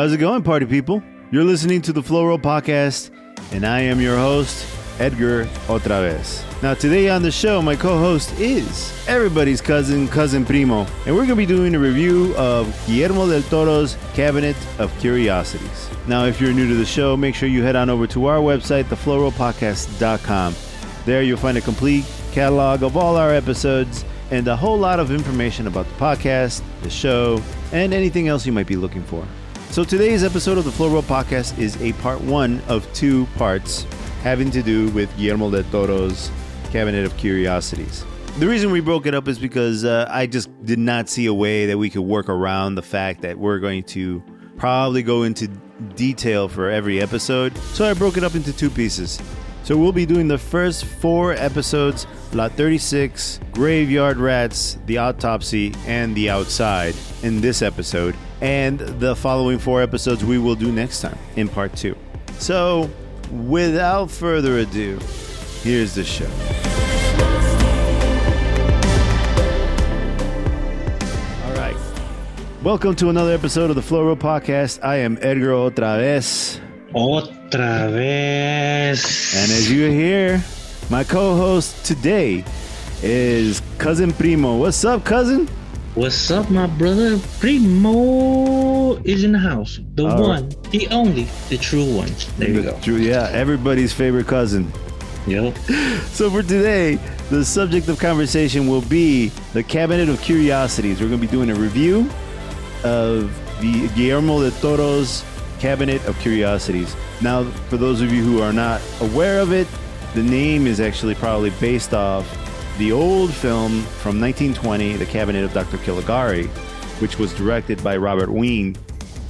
How's it going, party people? You're listening to the Flow Roll Podcast, and I am your host, Edgar OtraVez. Now, today on the show, my co host is everybody's cousin, Cousin Primo, and we're going to be doing a review of Guillermo del Toro's Cabinet of Curiosities. Now, if you're new to the show, make sure you head on over to our website, theflowrollpodcast.com. There, you'll find a complete catalog of all our episodes and a whole lot of information about the podcast, the show, and anything else you might be looking for. So today's episode of the Flow Roll Podcast is a part one of two parts having to do with Guillermo del Toro's Cabinet of Curiosities. The reason we broke it up is because uh, I just did not see a way that we could work around the fact that we're going to probably go into detail for every episode. So I broke it up into two pieces. So we'll be doing the first four episodes Lot 36, Graveyard Rats, The Autopsy, and The Outside in this episode. And the following four episodes we will do next time in part two. So without further ado, here's the show. All right. Welcome to another episode of the Flow Podcast. I am Edgar OtraVez. Otra vez. And as you hear, my co-host today is Cousin Primo. What's up, cousin? What's up, my brother? Primo is in the house. The All one, the only, the true one. There you go. True, yeah, everybody's favorite cousin. Yep. So for today, the subject of conversation will be the Cabinet of Curiosities. We're going to be doing a review of the Guillermo del Toro's Cabinet of Curiosities. Now, for those of you who are not aware of it, the name is actually probably based off the old film from 1920, The Cabinet of Dr. Caligari, which was directed by Robert Wiene.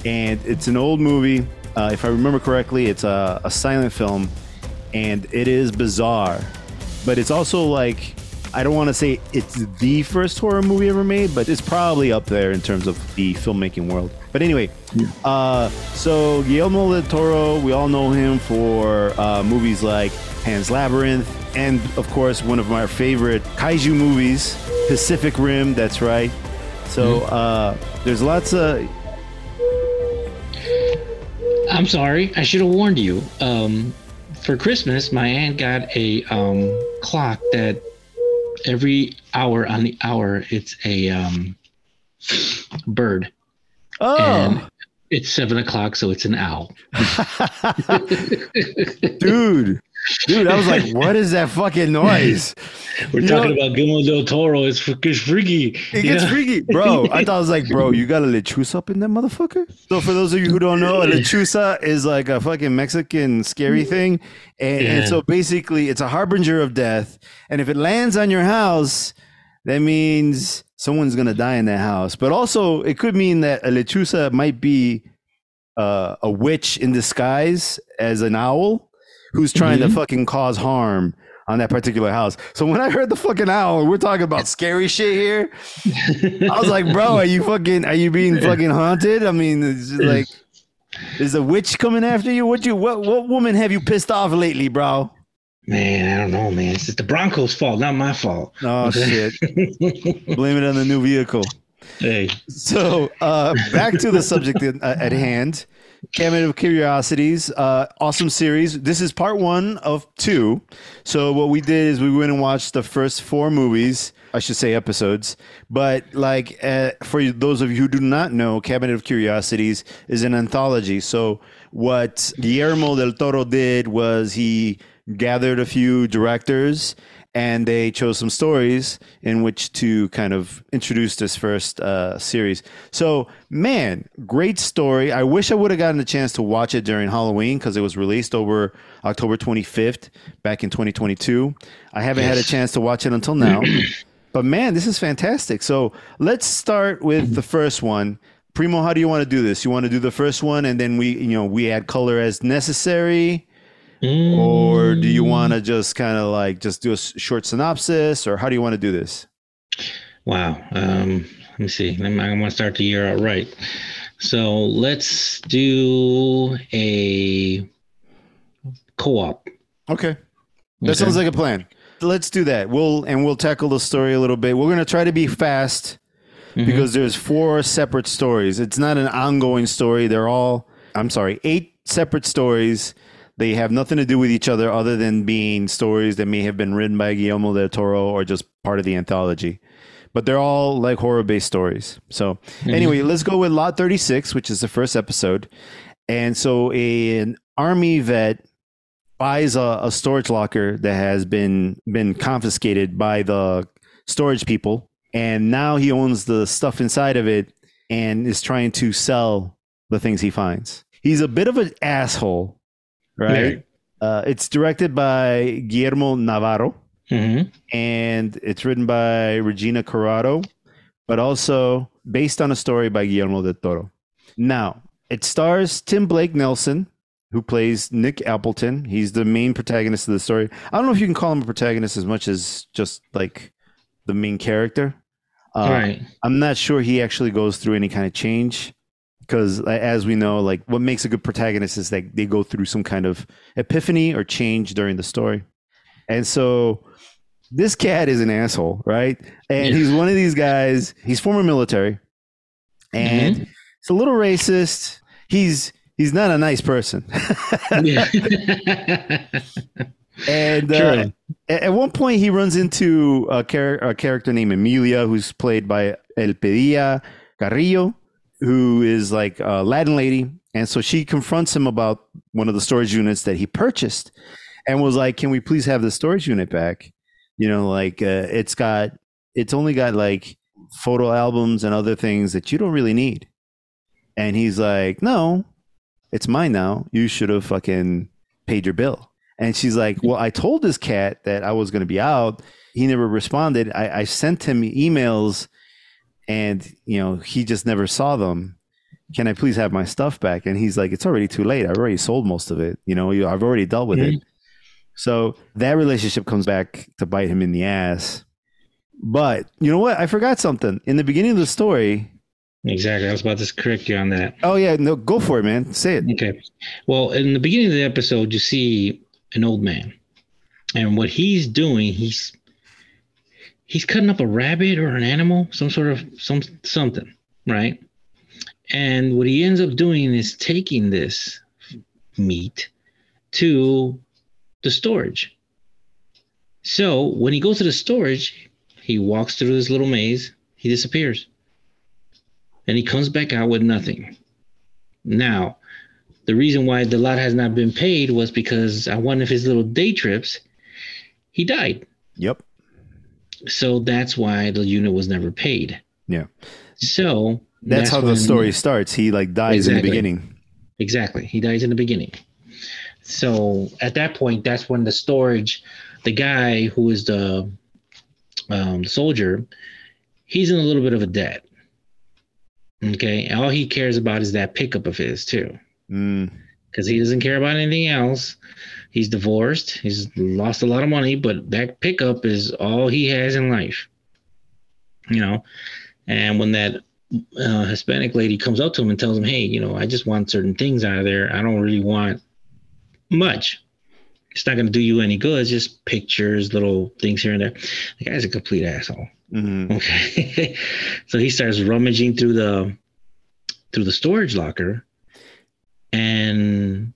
And it's an old movie. Uh, if I remember correctly, it's a, a silent film, and it is bizarre. But it's also like, I don't want to say it's the first horror movie ever made, but it's probably up there in terms of the filmmaking world. But anyway, uh, so Guillermo del Toro, we all know him for uh, movies like Pan's Labyrinth, and of course, one of my favorite kaiju movies, Pacific Rim. That's right. So uh, there's lots of. I'm sorry. I should have warned you. Um, for Christmas, my aunt got a um, clock that every hour on the hour, it's a um, bird. Oh, And it's seven o'clock, so it's an owl. dude, dude, I was like, what is that fucking noise? We're You talking know- about Guillermo del Toro. It's, it's freaky. It gets know? freaky, bro. I thought I was like, bro, you got a lechuza up in that motherfucker. So for those of you who don't know, a lechuza is like a fucking Mexican scary thing, and, and so basically, it's a harbinger of death. And if it lands on your house, that means someone's gonna die in that house. But also, it could mean that a lechuza might be uh, a witch in disguise as an owl who's trying to Mhm. fucking cause harm on that particular house. So when I heard the fucking owl, we're talking about scary shit here. I was like, bro, are you fucking are you being fucking haunted? I mean, it's just like is a witch coming after you? What you what what woman have you pissed off lately, bro? Man, I don't know, man. It's the Broncos' fault, not my fault. Oh shit. Blame it on the new vehicle. hey, So uh, back to the subject at, uh, at hand. Cabinet of Curiosities, uh, awesome series. This is part one of two. So what we did is we went and watched the first four movies. I should say episodes, but like uh, for those of you who do not know, Cabinet of Curiosities is an anthology. So what Guillermo del Toro did was he gathered a few directors and they chose some stories in which to kind of introduce this first uh, series. So, man, great story. I wish I would have gotten a chance to watch it during Halloween because it was released over October 25th back in 2022. I haven't had a chance to watch it until now. but man, this is fantastic. So, let's start with the first one. Primo, how do you want to do this? You want to do the first one and then we, you know, we add color as necessary? Or do you want to just kind of like just do a short synopsis or how do you want to do this wow. Um, let me see. I'm, I'm going to start the year out right. So let's do a co-op. okay that sounds like a plan let's do that we'll and we'll tackle the story a little bit we're going to try to be fast because there's four separate stories. It's not an ongoing story. They're all, I'm sorry, eight separate stories. They have nothing to do with each other other than being stories that may have been written by Guillermo del Toro or just part of the anthology. But they're all like horror based stories. So, mm-hmm. anyway, let's go with Lot 36, which is the first episode. And so, an army vet buys a, a storage locker that has been been confiscated by the storage people and now he owns the stuff inside of it and is trying to sell the things he finds. He's a bit of an asshole, right? Uh, it's directed by Guillermo Navarro hmm and it's written by Regina Corrado, but also based on a story by Guillermo del Toro. Now, it stars Tim Blake Nelson, who plays Nick Appleton. He's the main protagonist of the story. I don't know if you can call him a protagonist as much as just like the main character. Uh, right. I'm not sure he actually goes through any kind of change because, as we know, like what makes a good protagonist is that they go through some kind of epiphany or change during the story. And so this cat is an asshole, right? And Yeah. he's one of these guys. He's former military, and Mm-hmm. he's a little racist. He's he's not a nice person. And uh, at, one point, he runs into a, char- a character named Emilia, who's played by Elpidia Carrillo, who is like a Latin lady. And so she confronts him about one of the storage units that he purchased and was like, Can we please have the storage unit back? You know, like uh, it's got, it's only got like photo albums and other things that you don't really need. And he's like, No, it's mine now. You should have fucking paid your bill. And she's like, Well, I told this cat that I was going to be out. He never responded. I, I sent him emails and, you know, he just never saw them. Can I please have my stuff back? And he's like, It's already too late. I've already sold most of it. You know, I've already dealt with it. Mm-hmm. So that relationship comes back to bite him in the ass. But you know what? I forgot something. In the beginning of the story, exactly. I was about to correct you on that. oh, yeah, no, go for it, man. Say it. Okay. Well, in the beginning of the episode, you see an old man, and what he's doing, he's he's cutting up a rabbit or an animal, some sort of some something, right? And what he ends up doing is taking this meat to the storage. So when he goes to the storage, he walks through this little maze, he disappears. And he comes back out with nothing. Now, the reason why the lot has not been paid was because on one of his little day trips, he died. Yep. So that's why the unit was never paid. Yeah. So That's, how the story starts. He like dies in the beginning. Exactly. He dies in the beginning. So at that point, that's when the storage, the guy who is the um, soldier, he's in a little bit of a debt. Okay. All he cares about is that pickup of his, too. Mm, because he doesn't care about anything else. He's divorced. He's lost a lot of money, but that pickup is all he has in life. You know, and when that uh, Hispanic lady comes up to him and tells him, "Hey, you know, I just want certain things out of there. I don't really want much. It's not going to do you any good. It's just pictures, little things here and there." The guy's a complete asshole. mhm. Okay. so he starts rummaging through the through the storage locker and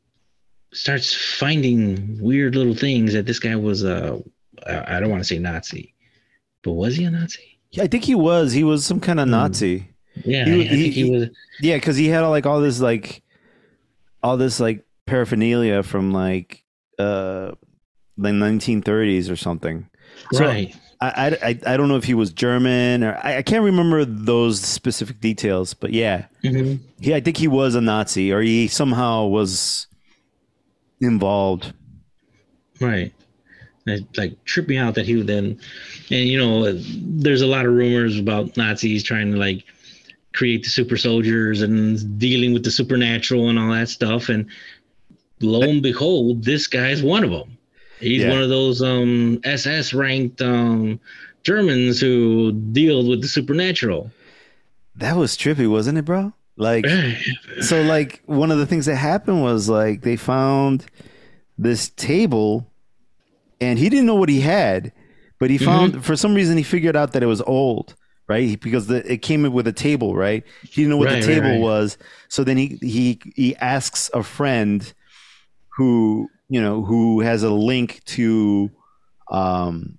starts finding weird little things that this guy was uh I I don't want to say Nazi, but was he a Nazi? Yeah, I think he was. He was some kind of Hmm. Nazi. Yeah, He- I think he- he, was. Yeah, because he had all, like all this like all this like paraphernalia from like uh the 1930s or something. So right. I, I, I don't know if he was German or I, I can't remember those specific details, but yeah, Mhm. he I think he was a Nazi or he somehow was involved. Right. It like tripped me out that he would then, and you know, there's a lot of rumors about Nazis trying to like create the super soldiers and dealing with the supernatural and all that stuff. And lo and behold, this guy's one of them. He's Yeah. one of those um, SS ranked um, Germans who deal with the supernatural. That was trippy, wasn't it, bro? Like so like one of the things that happened was like they found this table and he didn't know what he had but he found for some reason he figured out that it was old right? Because the, it came with a table, right? He didn't know what Right, the right, table right. was, so then he he he asks a friend who you know who has a link to um,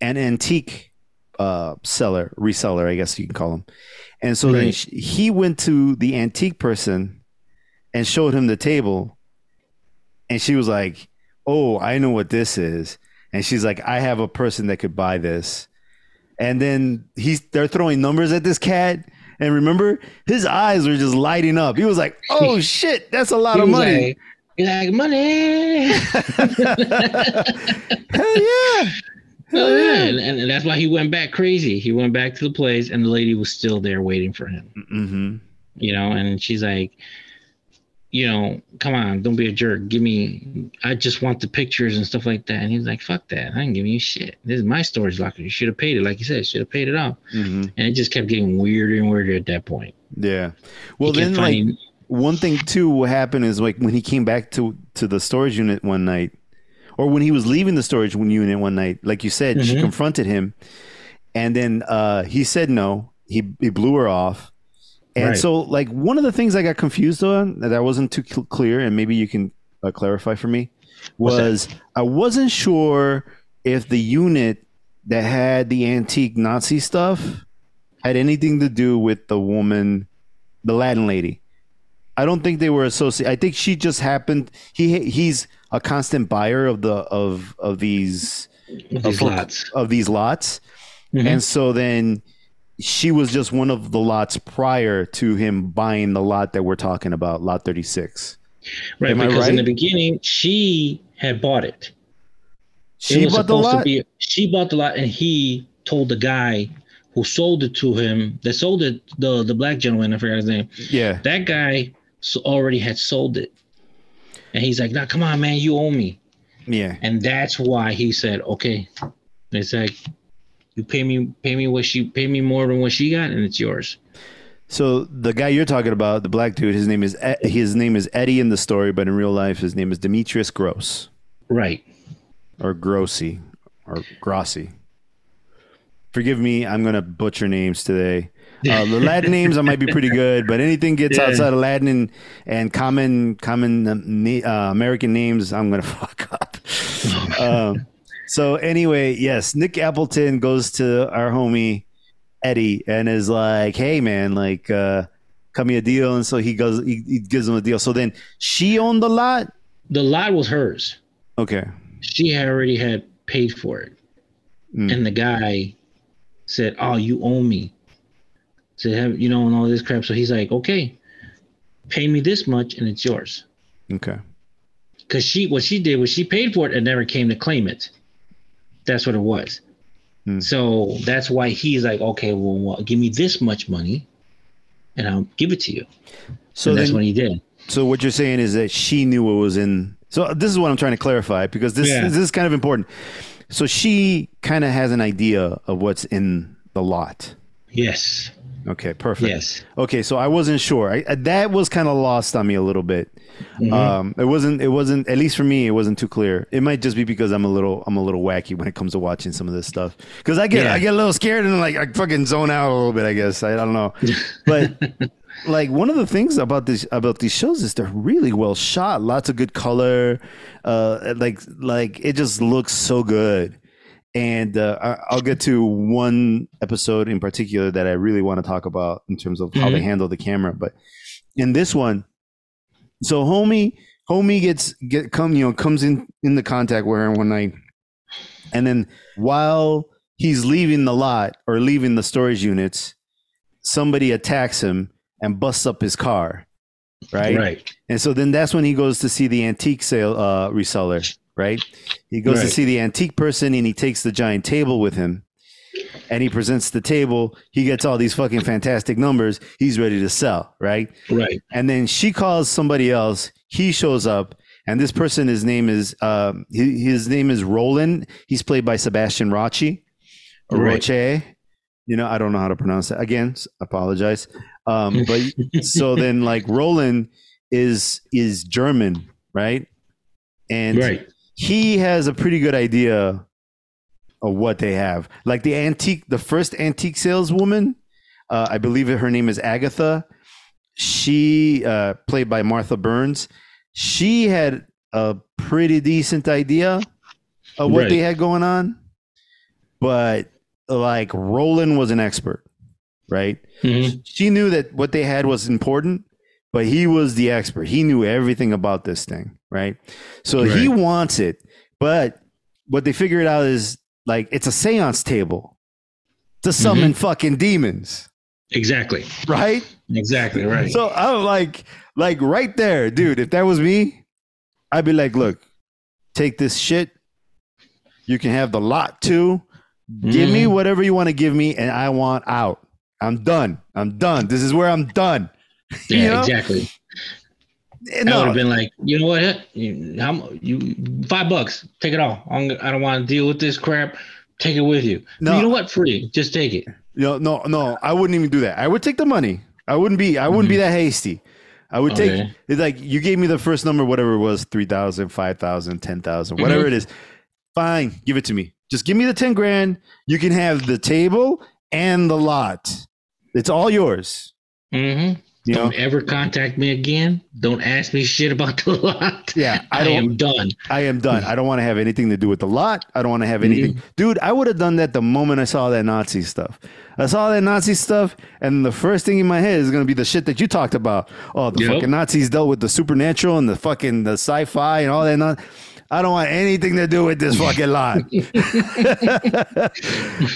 an antique uh, seller reseller, I guess you can call him. And so then Right. sh- he went to the antique person and showed him the table, and she was like, "Oh, I know what this is." And she's like, "I have a person that could buy this." And then he's they're throwing numbers at this cat. And remember, his eyes were just lighting up. He was like, "Oh shit, that's a lot of money!" like, he's like money. Hell yeah! Oh, yeah. And, and that's why he went back crazy. He went back to the place, and the lady was still there waiting for him. Mm-hmm. You know, and she's like, you know, come on, don't be a jerk. Give me, I just want the pictures and stuff like that. And he's like, fuck that. I ain't giving you shit. This is my storage locker. You should have paid it, like you said, should have paid it off. Mm-hmm. And it just kept getting weirder and weirder at that point. Yeah. Well, then, like, finding- one thing too what happened is like when he came back to to the storage unit one night or when he was leaving the storage unit one night like you said she Mhm. confronted him and then uh he said no he he blew her off and Right. so like one of the things i got confused on that i wasn't too cl- clear and maybe you can uh, clarify for me was i wasn't sure if the unit that had the antique nazi stuff had anything to do with the woman the latin lady I don't think they were associated. I think she just happened. He he's a constant buyer of the of of these these for- lots. of these lots, Mhm. and so then she was just one of the lots prior to him buying the lot that we're talking about, lot thirty six. Right, Am because in the beginning she had bought it. It She was bought the lot. be- she bought the lot, and he told the guy who sold it to him. That sold it, the the black gentleman. I forgot his name. yeah, That guy so already had sold it, and he's like, "Now, come on, man, you owe me." yeah, And that's why he said, "Okay." It's like, you pay me, pay me what she, pay me more than what she got, and it's yours. So the guy you're talking about, the black dude, his name is his name is Eddie in the story, but in real life, his name is Demetrius Gross Right. or Grossi or Grossi. Forgive me, I'm gonna butcher names today. Uh, the Latin names I might be pretty good, but anything gets Yeah. outside of Latin and, and common common um, uh, American names, I'm gonna fuck up. um, so anyway, yes, Nick Appleton goes to our homie Eddie and is like, "Hey man, like, uh, cut me a deal." And so he goes, he, he gives him a deal. So then she owned the lot. The lot was hers. Okay, She already had paid for it. Mm. And the guy said, Oh, you owe me. Said, have you know, and all this crap. So he's like, Okay, pay me this much and it's yours. okay, Because she what she did was she paid for it and never came to claim it. That's what it was. Hmm. So that's why he's like, Okay, well, well give me this much money and I'll give it to you. so and that's then, what he did. So what you're saying is that she knew what was in. So this is what I'm trying to clarify because this Yeah. this is kind of important. So she kind of has an idea of what's in the lot. Yes. Okay, perfect. Yes. Okay, so I wasn't sure. I, that was kind of lost on me a little bit. Mhm. Um, it wasn't. It wasn't. At least for me, it wasn't too clear. It might just be because I'm a little. I'm a little wacky when it comes to watching some of this stuff. Because I get. Yeah. I get a little scared and like I fucking zone out a little bit. I guess I, I don't know. But like one of the things about this about these shows is they're really well shot. Lots of good color. Uh, like like it just looks so good. And uh, I'll get to one episode in particular that I really want to talk about in terms of how they Mhm. handle the camera. But in this one, so homie, homie gets get come you know comes in in the contact with her one night, and then while he's leaving the lot or leaving the storage units, somebody attacks him and busts up his car, right? Right. And so then that's when he goes to see the antique sale uh, reseller, right? He goes to see the antique person and he takes the giant table with him and he presents the table. He gets all these fucking fantastic numbers. He's ready to sell, right? Right. And then she calls somebody else. He shows up and this person, his name is, um, his, his name is Roland. He's played by Sebastian Rocci or Right. Roche. You know, I don't know how to pronounce that. Again, apologize. Um, but so then like Roland is is German, right? And Right. He has a pretty good idea of what they have. Like the antique, the first antique saleswoman, uh, I believe her name is Agatha. She uh, played by Martha Burns. She had a pretty decent idea of what Right. they had going on, but like Roland was an expert, right? Mhm. She knew that what they had was important, but he was the expert. He knew everything about this thing, right? So he wants it, but what they figured out is like it's a seance table to summon Mm-hmm. fucking demons, Exactly. right? Exactly right. So I'm like, like right there, dude. If that was me, I'd be like, look, take this shit. You can have the lot too. Give me Mhm. whatever you want to give me, and I want out. I'm done. I'm done. This is where I'm done. Yeah, you know? exactly. I would have been like, you know what? You, mu- you five bucks, take it all. I'm, I don't want to deal with this crap. Take it with you. No. You know what? Free. Just take it. no, no, no. I wouldn't even do that. I would take the money. I wouldn't be. I wouldn't be that hasty. I would take. Okay. It's like you gave me the first number, whatever it was, 3,000, 5,000, 10,000, whatever Mhm. it is. Fine, give it to me. Just give me the 10 grand. You can have the table and the lot. It's all yours. Mm-hmm. You? Don't ever contact me again. Don't ask me shit about the lot. Yeah, I I, am done. I am done. I don't want to have anything to do with the lot. I don't want to have mm-hmm. anything. Dude, I would have done that the moment I saw that Nazi stuff. I saw that Nazi stuff, and the first thing in my head is going to be the shit that you talked about. Oh, the Yep. fucking Nazis dealt with the supernatural and the fucking the sci-fi and all that. I don't want anything to do with this fucking lot. I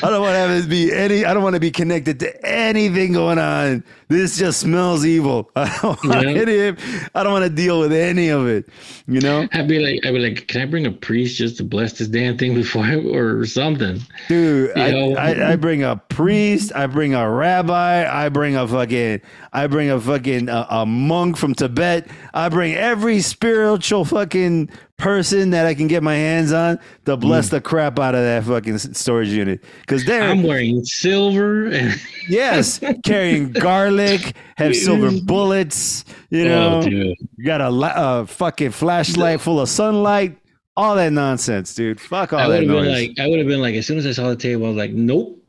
don't want to have be any. I don't want to be connected to anything going on. This just smells evil. I don't want Yeah. any. of- I don't want to deal with any of it. You know. I'd be like, I'd be like, can I bring a priest just to bless this damn thing before I, or something? Dude, I? I, I bring a priest, I bring a rabbi, I bring a fucking, I bring a fucking uh, a monk from Tibet, I bring every spiritual fucking person that I can get my hands on to bless mm. the crap out of that fucking storage unit. Because they're I'm wearing silver and yes, carrying garlic, have silver bullets, you oh, know, oh, you got a, a uh, fucking flashlight full of sunlight, all that nonsense, dude. Fuck all I that would have been noise, like, I would have been like, as soon as I saw the table, I was like, nope,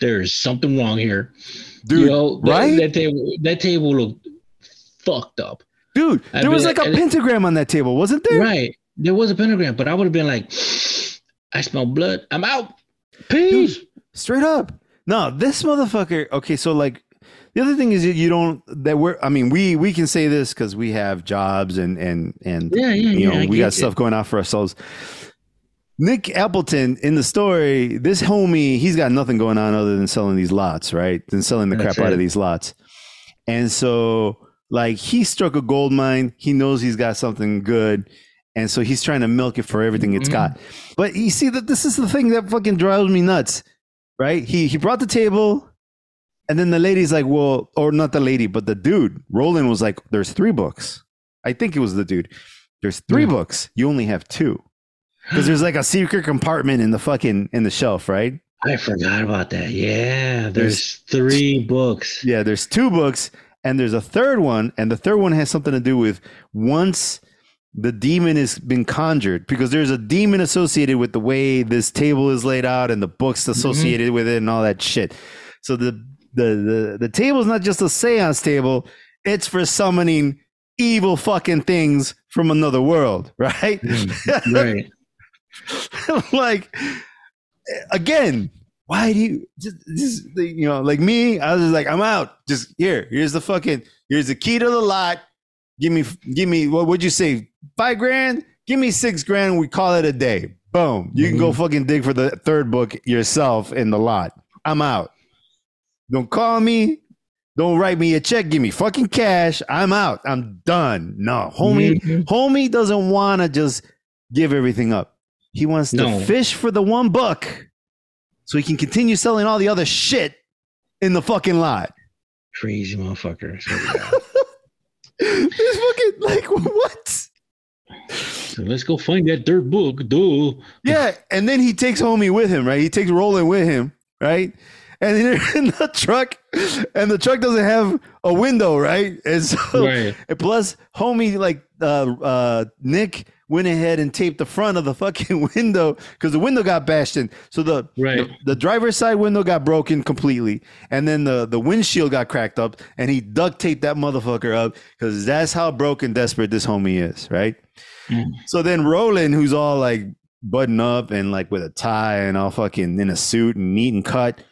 there's something wrong here. dude. you know, that, right? That table, that table looked fucked up. Dude, there was like like- a pentagram on that table, wasn't there? Right. There was a pentagram, but I would have been like, I smell blood. I'm out. Peace. Straight up. No, this motherfucker. Okay, so like the other thing is that you don't that we're. I mean, we we can say this because we have jobs and and and Yeah, yeah, you know yeah, we got get stuff going on for ourselves. Nick Appleton in the story, this homie, he's got nothing going on other than selling these lots, right? Than selling the That's crap out of these lots. And so, like, he struck a gold mine. He knows he's got something good. And so he's trying to milk it for everything it's Mhm. got. But you see that this is the thing that fucking drives me nuts, right? He he brought the table, and then the lady's like, "Well," or not the lady, but the dude. Roland was like, "There's three books." I think it was the dude. There's three Yeah. books. You only have two because there's like a secret compartment in the fucking in the shelf, right? I forgot about that. Yeah, there's three books. Yeah, there's two books, and there's a third one, and the third one has something to do with once the demon has been conjured, because there's a demon associated with the way this table is laid out and the books mm-hmm. associated with it and all that shit. So the the the, the table is not just a seance table; it's for summoning evil fucking things from another world, right? Mm-hmm. Right. like again why do you just, just you know like me i was just like i'm out just here here's the fucking here's the key to the lot give me give me what would you say five grand? Give me six grand. We call it a day. Boom. You can go fucking dig for the third book yourself in the lot. I'm out. Don't call me. Don't write me a check. Give me fucking cash. I'm out. I'm done. No. Homie Mhm. homie doesn't want to just give everything up. He wants to fish for the one book so he can continue selling all the other shit in the fucking lot. Crazy motherfucker. I swear to God. This fucking like what? So let's go find that dirt book. Duh. Yeah, and then he takes homie with him, right? He takes Roland with him, right? And they're in the truck, and the truck doesn't have a window, right? And so, Right. and plus, homie, like uh, uh, Nick went ahead and taped the front of the fucking window because the window got bashed in. So the, Right. the the driver's side window got broken completely, and then the the windshield got cracked up, and he duct taped that motherfucker up because that's how broken desperate this homie is, right? Mm. So then Roland, who's all like button up and like with a tie and all fucking in a suit and neat and cut,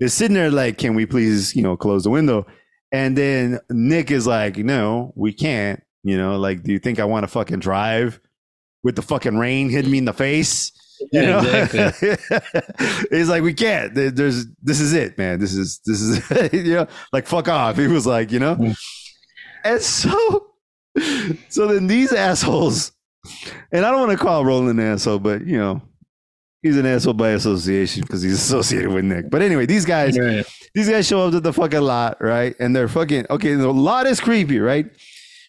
is sitting there like, "Can we please, you know, close the window?" And then Nick is like, "No, we can't." You know, like, do you think I want to fucking drive with the fucking rain hitting me in the face? You Yeah, know? exactly. He's like, we can't. There's this is it, man. This is this is you know, like fuck off. He was like, you know, and so so then these assholes, and I don't want to call Roland an asshole, but you know, he's an asshole by association because he's associated with Nick. But anyway, these guys, Right. these guys show up at the fucking lot, right? And they're fucking okay. The lot is creepy, right?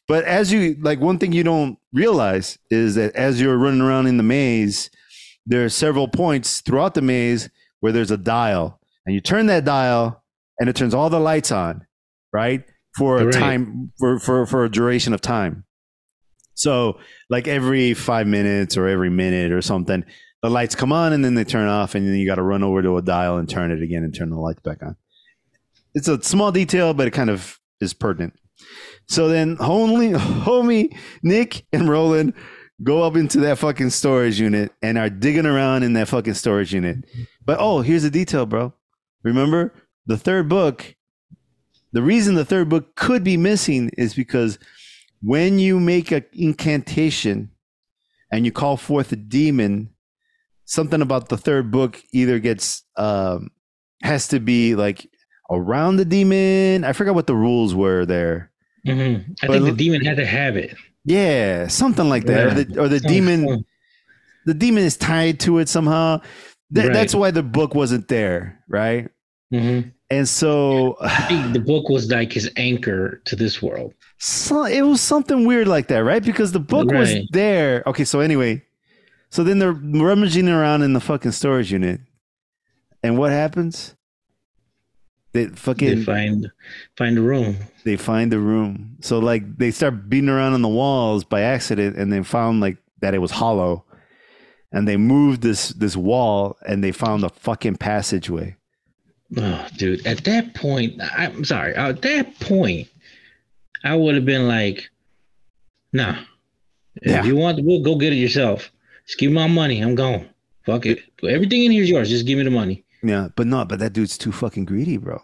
But as you like, one thing you don't realize is that as you're running around in the maze, there are several points throughout the maze where there's a dial, and you turn that dial, and it turns all the lights on, right? For a Right. time for for for a duration of time. So, like every five minutes or every minute or something, the lights come on and then they turn off, and then you got to run over to a dial and turn it again and turn the lights back on. It's a small detail, but it kind of is pertinent. So then, homie, homie Nick and Roland go up into that fucking storage unit and are digging around in that fucking storage unit. But oh, here's the detail, bro. Remember the third book? The reason the third book could be missing is because when you make an incantation and you call forth a demon, something about the third book either gets um, has to be like around the demon. I forgot what the rules were there. Mhm. I But think the demon had to have it. Yeah, something like that. Or the, or the demon, fun. the demon is tied to it somehow. Th- Right. That's why the book wasn't there, right? Mhm. And so, I think the book was like his anchor to this world. so it was something weird like that, right? Because the book was there. Okay, so anyway, so then they're rummaging around in the fucking storage unit, and what happens? They fucking They find find the room. they find the room. So like they start beating around on the walls by accident and they found like that it was hollow. And they moved this this wall and they found a fucking passageway. Oh, dude. At that point, I'm sorry. At that point, I would have been like, "Nah, if you want the book, go get it yourself. Just give me my money. I'm gone. Fuck it. Everything in here is yours. Just give me the money." Yeah, but no, but that dude's too fucking greedy, bro.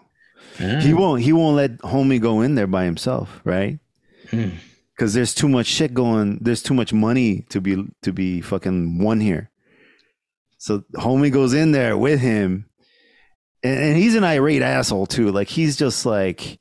He won't he won't let homie go in there by himself, right? hmm. Cuz there's too much shit going, there's too much money to be to be fucking won here. So homie goes in there with him and, and he's an irate asshole too. Like he's just like,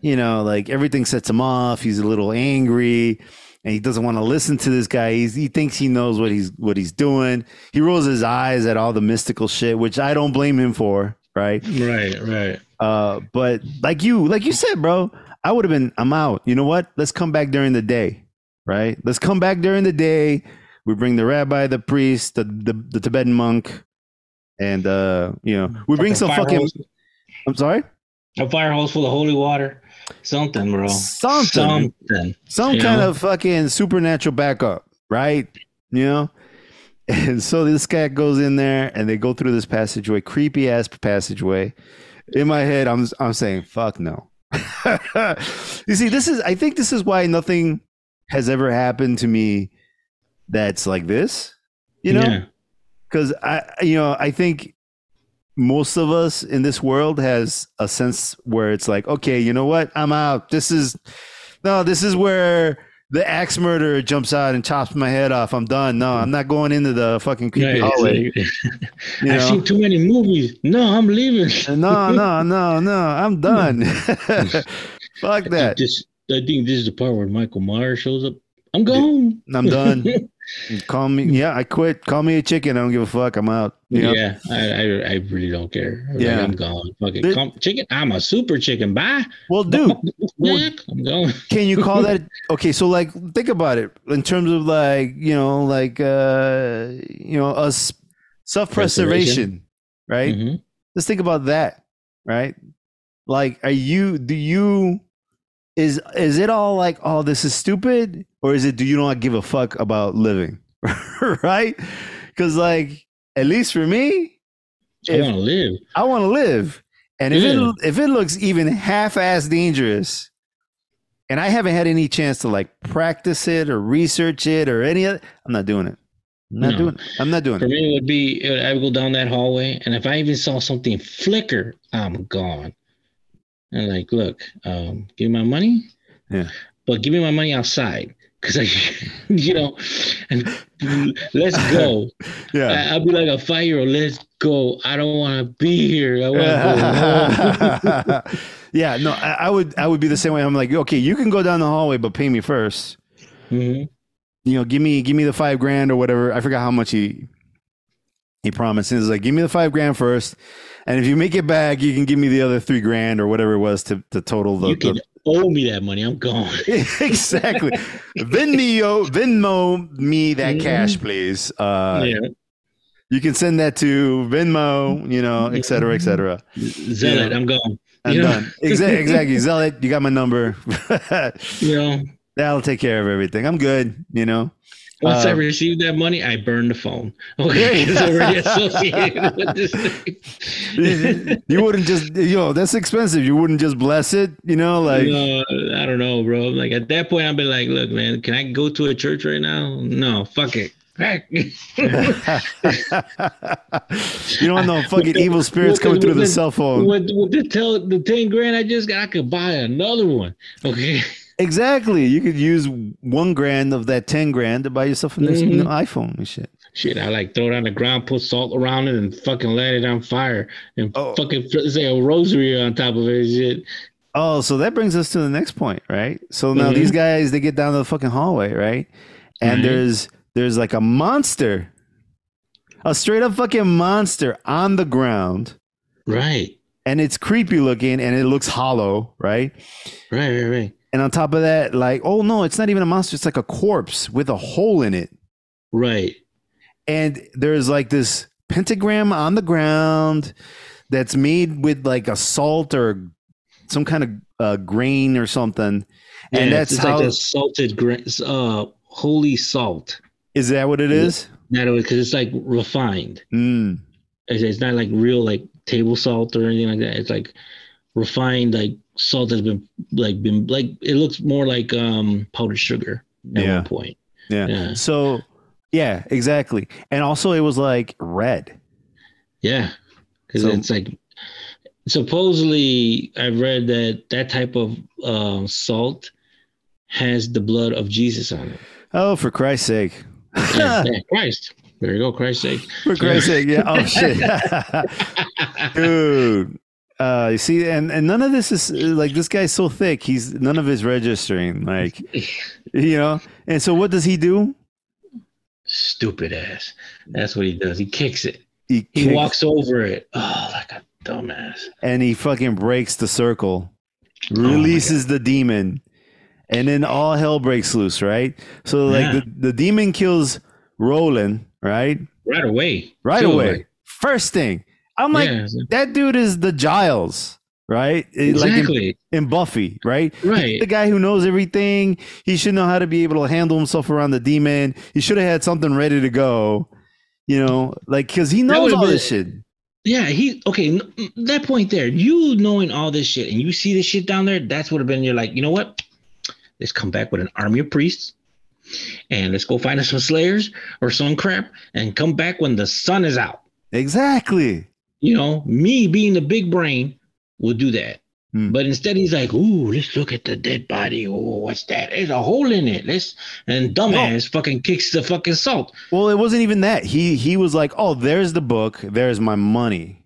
you know, like everything sets him off. He's a little angry, and he doesn't want to listen to this guy. He's, he thinks he knows what he's what he's doing. He rolls his eyes at all the mystical shit, which I don't blame him for. Right? Right, right. Uh, but like you, like you said, bro, I would have been. I'm out. You know what? Let's come back during the day. Right? Let's come back during the day. We bring the rabbi, the priest, the the, the Tibetan monk, and uh, you know, we bring some fucking. hose, I'm sorry. a fire hose full of holy water. Something, bro. Something. Something. some You kind know? of fucking supernatural backup, right? You know? And so this guy goes in there and they go through this passageway, creepy ass passageway. In my head, I'm I'm saying, fuck no. you see, this is I think this is why nothing has ever happened to me that's like this. You know? Yeah. because I, you know, I think most of us in this world has a sense where it's like, okay, you know what, I'm out. This is no, this is where the axe murderer jumps out and chops my head off. I'm done. No, I'm not going into the fucking creepy Right, hallway. like- You I've seen too many movies. No, I'm leaving. no, no, no, no, I'm done. Fuck that. This, I think this is the part where Michael Myers shows up. I'm gone. I'm done. Call me. Yeah, I quit. Call me a chicken. I don't give a fuck. I'm out. You know? Yeah, I, I I really don't care. Like, Yeah. I'm gone. Fucking There- come, chicken. I'm a super chicken. Bye. Well, dude, well- I'm going. can you call that okay so like think about it in terms of like you know like uh you know us self-preservation right Mhm. let's think about that right like are you do you is is it all like, oh, this is stupid, or is it do you not give a fuck about living, right? Because like, at least for me, I want to live. I want to live, and if Yeah. it if it looks even half-ass dangerous, and I haven't had any chance to like practice it or research it or any other, I'm not doing it. I'm not No. doing it. I'm not doing For it. me, it would be I would go down that hallway, and if I even saw something flicker, I'm gone. And like, look, um, give me my money, Yeah. but give me my money outside, because I, you know, and let's go. Yeah. I, I'll be like a five year old. Let's go. I don't want to be here. I want to yeah, no, I, I would I would be the same way. I'm like, okay, you can go down the hallway, but pay me first. Mhm. You know, give me give me the five grand or whatever. I forgot how much he he promised. He's like, give me the five grand first, and if you make it back, you can give me the other three grand or whatever it was to to total the, You the can owe me that money. I'm gone. exactly. Venmo, Venmo me that Mhm. cash, please. Uh, yeah. You can send that to Venmo, you know, et cetera, et cetera. Zelle it, I'm gone. I'm You done. Exactly, exactly. Zelle it, you got my number. You know, That'll take care of everything. I'm good, you know. Once I Uh, receive that money, I burn the phone. Okay, it's already associated with this thing. you wouldn't just, know, that's expensive. You wouldn't just bless it, you know, like. no, I don't know, bro. Like at that point, I'd be like, look, man, can I go to a church right now? No, fuck it. you don't no fucking the- evil spirits with the- coming through the the- cell phone. with, with the tell the ten grand I just got, I could buy another one. Okay. Exactly. You could use one grand of that ten grand to buy yourself a nice Mhm. new iPhone and shit. Shit, I like throw it on the ground, put salt around it, and fucking light it on fire, and Oh. fucking say a rosary on top of it. and Shit. Oh, so that brings us to the next point, right? So now these guys they get down to the fucking hallway, right? And Right. there's there's like a monster, a straight up fucking monster on the ground, Right, and it's creepy looking and it looks hollow, right? right, right, right, And on top of that, like, oh no, it's not even a monster; it's like a corpse with a hole in it. right. and there's like this pentagram on the ground that's made with like a salt or some kind of uh, grain or something and Yeah, that's it's how like salted, grain, uh, holy salt. is that what it is That because it's like refined. mm. It's, it's not like real like table salt or anything like that. It's like refined like salt that's been like been like it looks more like um powdered sugar at Yeah. one point. yeah. Yeah. so yeah exactly and also it was like red Yeah, because So- it's like supposedly I've read that that type of uh, salt has the blood of Jesus on it. oh for christ's sake yeah, Christ. There you go, Christ's sake. for christ's sake yeah oh shit dude uh you see and and none of this is like this guy's so thick he's none of his registering like you know and so what does he do Stupid ass. That's what he does. He kicks it. he, He walks over it. Oh, like a dumbass. and he fucking breaks the circle Oh releases the demon and then all hell breaks loose right so like Yeah. the, the demon kills roland right Right away. right Too, away like- first thing i'm like yeah, that dude is the giles right It- like in, exactly. in buffy right right. the guy who knows everything. He should know how to be able to handle himself around the demon. He should have had something ready to go, you know, like because he knows all been- this shit. Yeah, he okay. That point there, you knowing all this shit, and you see this shit down there. That's what have been. You're like, you know what? Let's come back with an army of priests, and let's go find us some slayers or some crap, and come back when the sun is out. Exactly. You know, me being the big brain will do that. Hmm. But instead, he's like, "Ooh, let's look at the dead body. Oh, what's that? There's a hole in it. Let's." And dumbass fucking kicks the fucking salt. Well, it wasn't even that. He he was like, "Oh, there's the book. There's my money."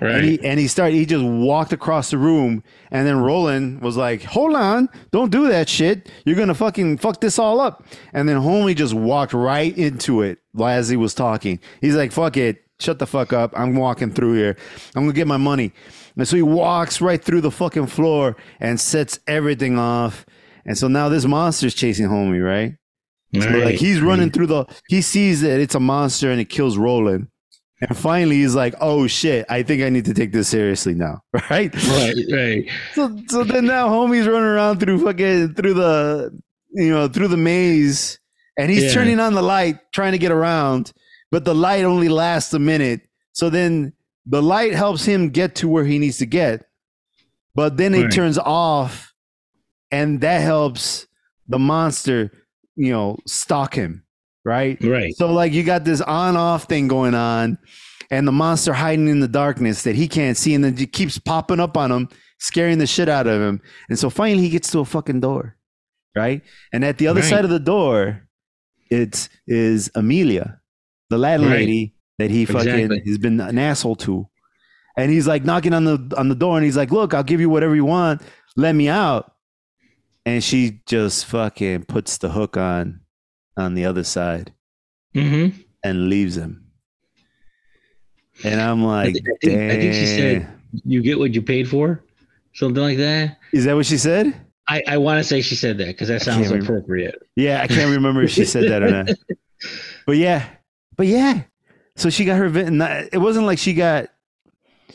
Right. And he and he started. He just walked across the room, and then Roland was like, "Hold on, don't do that shit. You're gonna fucking fuck this all up." And then Homie just walked right into it as he was talking. He's like, "Fuck it, shut the fuck up. I'm walking through here. I'm gonna get my money." And so he walks right through the fucking floor and sets everything off. And so now this monster's chasing Homie, right? So, Right. like he's running mm. through the. He sees that it's a monster and it kills Roland. And finally, he's like, "Oh shit! I think I need to take this seriously now." Right? Right, right. So, so then now, homie's running around through fucking through the, you know, through the maze, and he's Yeah. turning on the light, trying to get around, but the light only lasts a minute. So then the light helps him get to where he needs to get, but then it Right. turns off, and that helps the monster, you know, stalk him. Right? Right. So like you got this on off thing going on, and the monster hiding in the darkness that he can't see, and then he keeps popping up on him, scaring the shit out of him. And so finally he gets to a fucking door, right? And at the other Right. side of the door, it is Amelia, the Latin Right. lady that he fucking Exactly. has been an asshole to. And he's like knocking on the on the door, and he's like, "Look, I'll give you whatever you want. Let me out." And she just fucking puts the hook on on the other side Mm-hmm. and leaves him. And I'm like, I think- I think- I think she said- You get what you paid for, something like that. Is that what she said?" I, I want to say she said that because that sounds can't remember. appropriate. Yeah, I can't remember if she said that or not. But yeah, but yeah. So she got her. It wasn't like she got.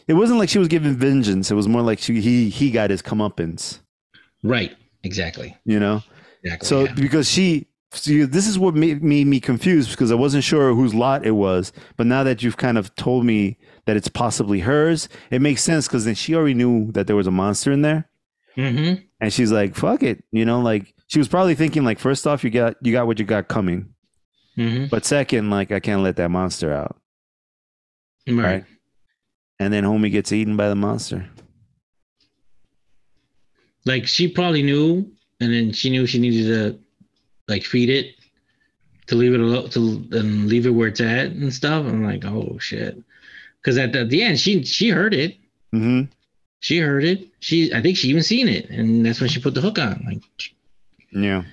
It wasn't like she was giving vengeance. It was more like she he he got his comeuppance. Right. Exactly. You know. Exactly. So yeah. because she, see, this is what made, made me confused because I wasn't sure whose lot it was. But now that you've kind of told me that it's possibly hers, it makes sense because then she already knew that there was a monster in there, Mm-hmm. and she's like, "Fuck it," you know, like she was probably thinking like, first off, you got you got what you got coming, Mm-hmm. but second, like I can't let that monster out, Right. right? And then homie gets eaten by the monster. Like she probably knew, and then she knew she needed to like feed it to leave it alone to and leave it where it's at and stuff. I'm like, oh shit. Because at the, at the end, she she heard it. hmm She heard it. She I think she even seen it, and that's when she put the hook on. Like, Yeah,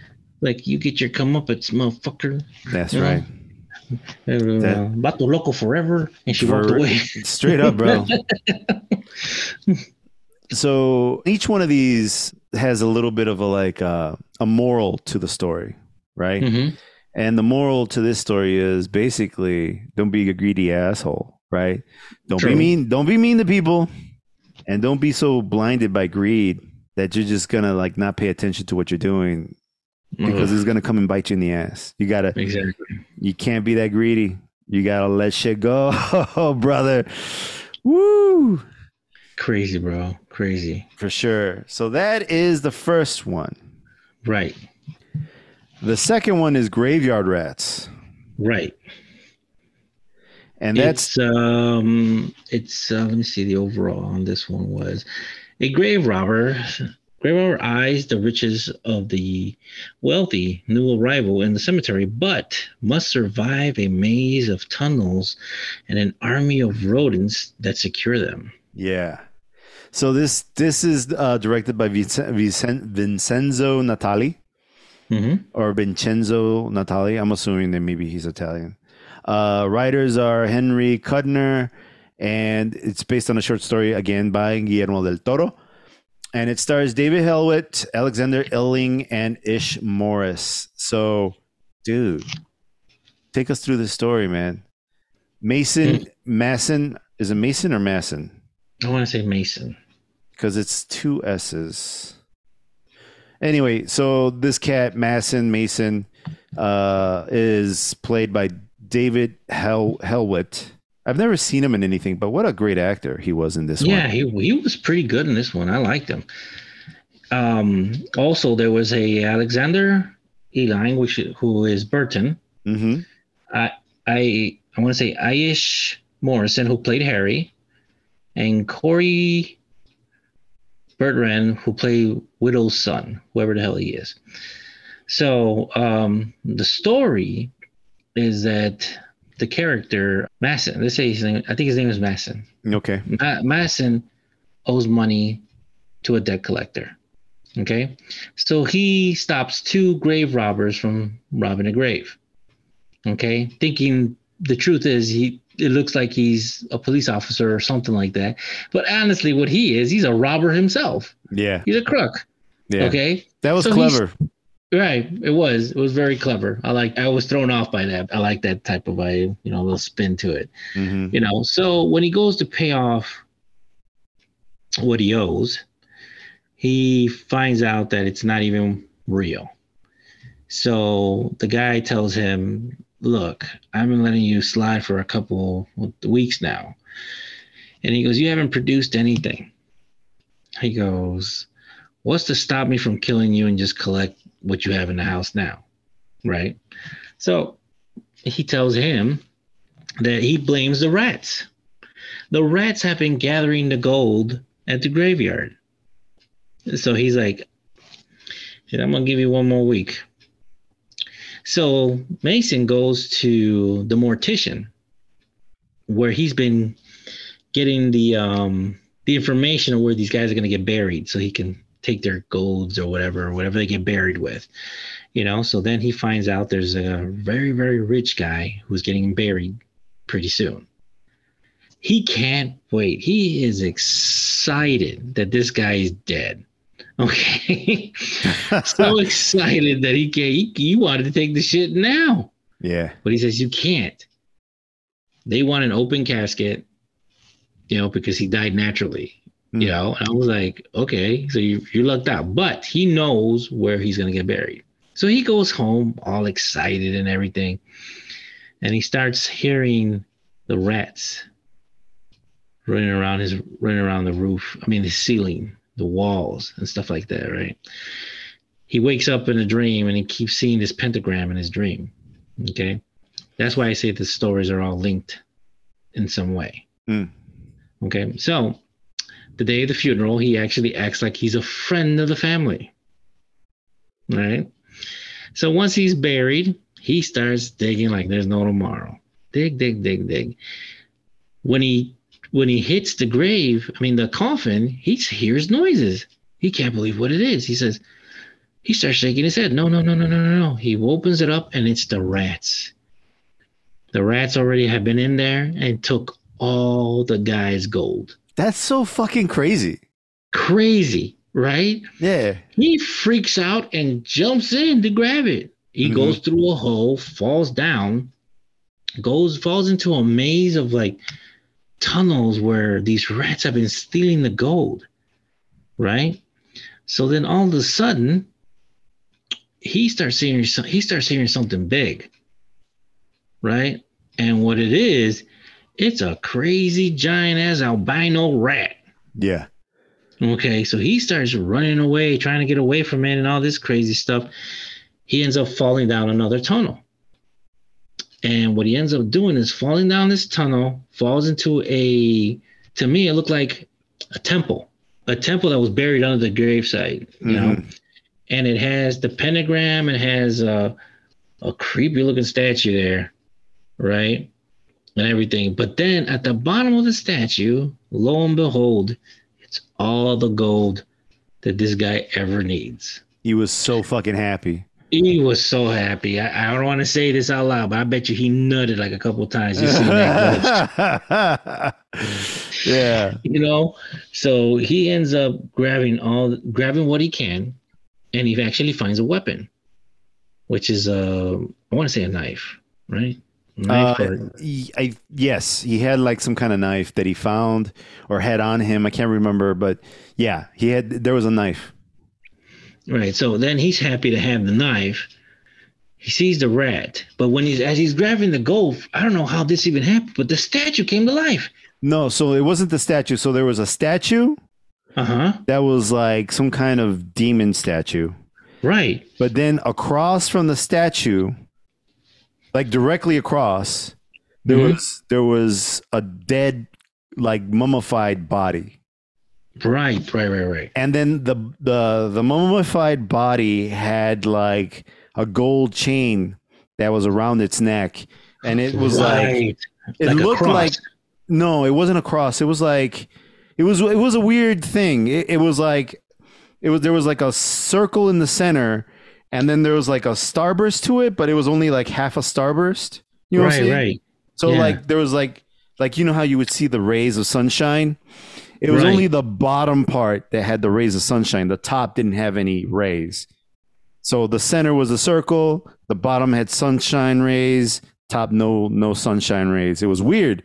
like you get your come comeuppance, motherfucker. that's Yeah. right. Uh, Vato loco forever, and she walked away. Straight up, bro. so each one of these has a little bit of a like uh, a moral to the story, right? hmm And the moral to this story is basically don't be a greedy asshole, right? Don't be mean. Don't be mean to people, and don't be so blinded by greed that you're just gonna like not pay attention to what you're doing because it's gonna come and bite you in the ass. You gotta exactly. you can't be that greedy. You gotta let shit go, brother. Woo! Crazy, bro. Crazy. For sure. So that is the first one. Right. The second one is graveyard rats, Right. and that's it's um it's uh, let me see the overall on this one was a grave robber grave robber eyes the riches of the wealthy new arrival in the cemetery but must survive a maze of tunnels and an army of rodents that secure them yeah. So this this is uh, directed by Vicen- Vicen- Vincenzo Natali hmm or Vincenzo Natali. I'm assuming that maybe he's Italian. Uh, writers are Henry Kuttner, and it's based on a short story again by Guillermo del Toro. And it stars David Hewlett, Alexander Eling, and Ish Morris. So, dude, take us through the story, man. Mason, Masson, is it Mason or Masson? i want to say mason because it's two S's. Anyway, so this cat Masson Mason uh, is played by David Hel- Hewlett. I've never seen him in anything, but what a great actor he was in this yeah one. Yeah, he, he was pretty good in this one i liked him um also there was a Alexander Eling which who is burton hmm I I I want to say Aish Morrison, who played Harry, and Corey Bertrand, who played Widow's son, whoever the hell he is. So um, the story is that the character Masson, let's say his name, I think his name is Masson. Okay. Ma- Masson owes money to a debt collector. Okay, so he stops two grave robbers from robbing a grave. Okay, thinking the truth is he it looks like he's a police officer or something like that. But honestly, what he is, he's a robber himself. Yeah. He's a crook. Yeah. Okay, That was So clever. Right. It was. It was very clever. I like. I was thrown off by that. I like that type of a you know little spin to it. hmm You know. So when he goes to pay off what he owes, he finds out that it's not even real. So the guy tells him, "Look, I've been letting you slide for a couple weeks now," and he goes, "You haven't produced anything." He goes, "What's to stop me from killing you and just collect what you have in the house now?" Right. So he tells him that he blames the rats. The rats have been gathering the gold at the graveyard. So he's like, I'm gonna give you one more week. So Mason goes to the mortician where he's been getting the um the information of where these guys are gonna get buried so he can take their golds or whatever, or whatever they get buried with. You know, so then he finds out there's a very, very rich guy who's getting buried pretty soon. He can't wait. He is excited that this guy is dead. Okay. so excited that he can he, he wanted to take the shit now. yeah. But he says you can't. They want an open casket, you know, because he died naturally. Hmm. You know, and I was like, okay, so you you lucked out. But he knows where he's gonna get buried. So he goes home all excited and everything. And he starts hearing the rats running around his running around the roof. I mean the ceiling, the walls and stuff like that, right? He wakes up in a dream and he keeps seeing this pentagram in his dream. Okay. That's why I say the stories are all linked in some way. Mm. Okay. So the day of the funeral, he actually acts like he's a friend of the family. Right. So once he's buried, he starts digging like there's no tomorrow. Dig, dig, dig, dig. When he when he hits the grave, I mean the coffin, he hears noises. He can't believe what it is. He says, he starts shaking his head. No, no, no, no, no, no, no. He opens it up and it's the rats. The rats already have been in there and took all the guy's gold. That's so fucking crazy. Crazy, right? Yeah. He freaks out and jumps in to grab it. He Mhm. goes through a hole, falls down, goes falls into a maze of like tunnels where these rats have been stealing the gold. Right? So then all of a sudden he starts seeing he starts hearing something big. Right? And what it is, it's a crazy giant ass albino rat. Yeah. Okay, so he starts running away, trying to get away from it and all this crazy stuff. He ends up falling down another tunnel. And what he ends up doing is falling down this tunnel, falls into a, to me, it looked like a temple, a temple that was buried under the gravesite, you know? Mm-hmm. And it has the pentagram, it has a, a creepy looking statue there, right? And everything. But then at the bottom of the statue, lo and behold, it's all the gold that this guy ever needs. He was so fucking happy. He was so happy. I, I don't want to say this out loud, but I bet you he nutted like a couple times. Seeing that yeah. you know. So he ends up grabbing all, grabbing what he can, and he actually finds a weapon, which is a, I want to say a knife, right? Knife Uh, he- I, yes, he had like some kind of knife that he found or had on him. I can't remember, but yeah, he had. There was a knife. Right. So then he's happy to have the knife. He sees the rat, but when he's as he's grabbing the gold, I don't know how this even happened, but the statue came to life. No, so it wasn't the statue. So there was a statue Uh huh. that was like some kind of demon statue. Right. But then across from the statue, like directly across, there Mhm. was there was a dead, like mummified body. Right. Right. Right. Right. And then the the the mummified body had like a gold chain that was around its neck. And it was like it Like looked like no, it wasn't a cross. It was like it was it was a weird thing. It, it was like it was there was like a circle in the center, and then there was like a starburst to it, but it was only like half a starburst. You know what I'm right. saying? Right. So Yeah. like there was like like you know how you would see the rays of sunshine. It was Right. only the bottom part that had the rays of sunshine. The top didn't have any rays. So the center was a circle, the bottom had sunshine rays, top no no sunshine rays. It was weird.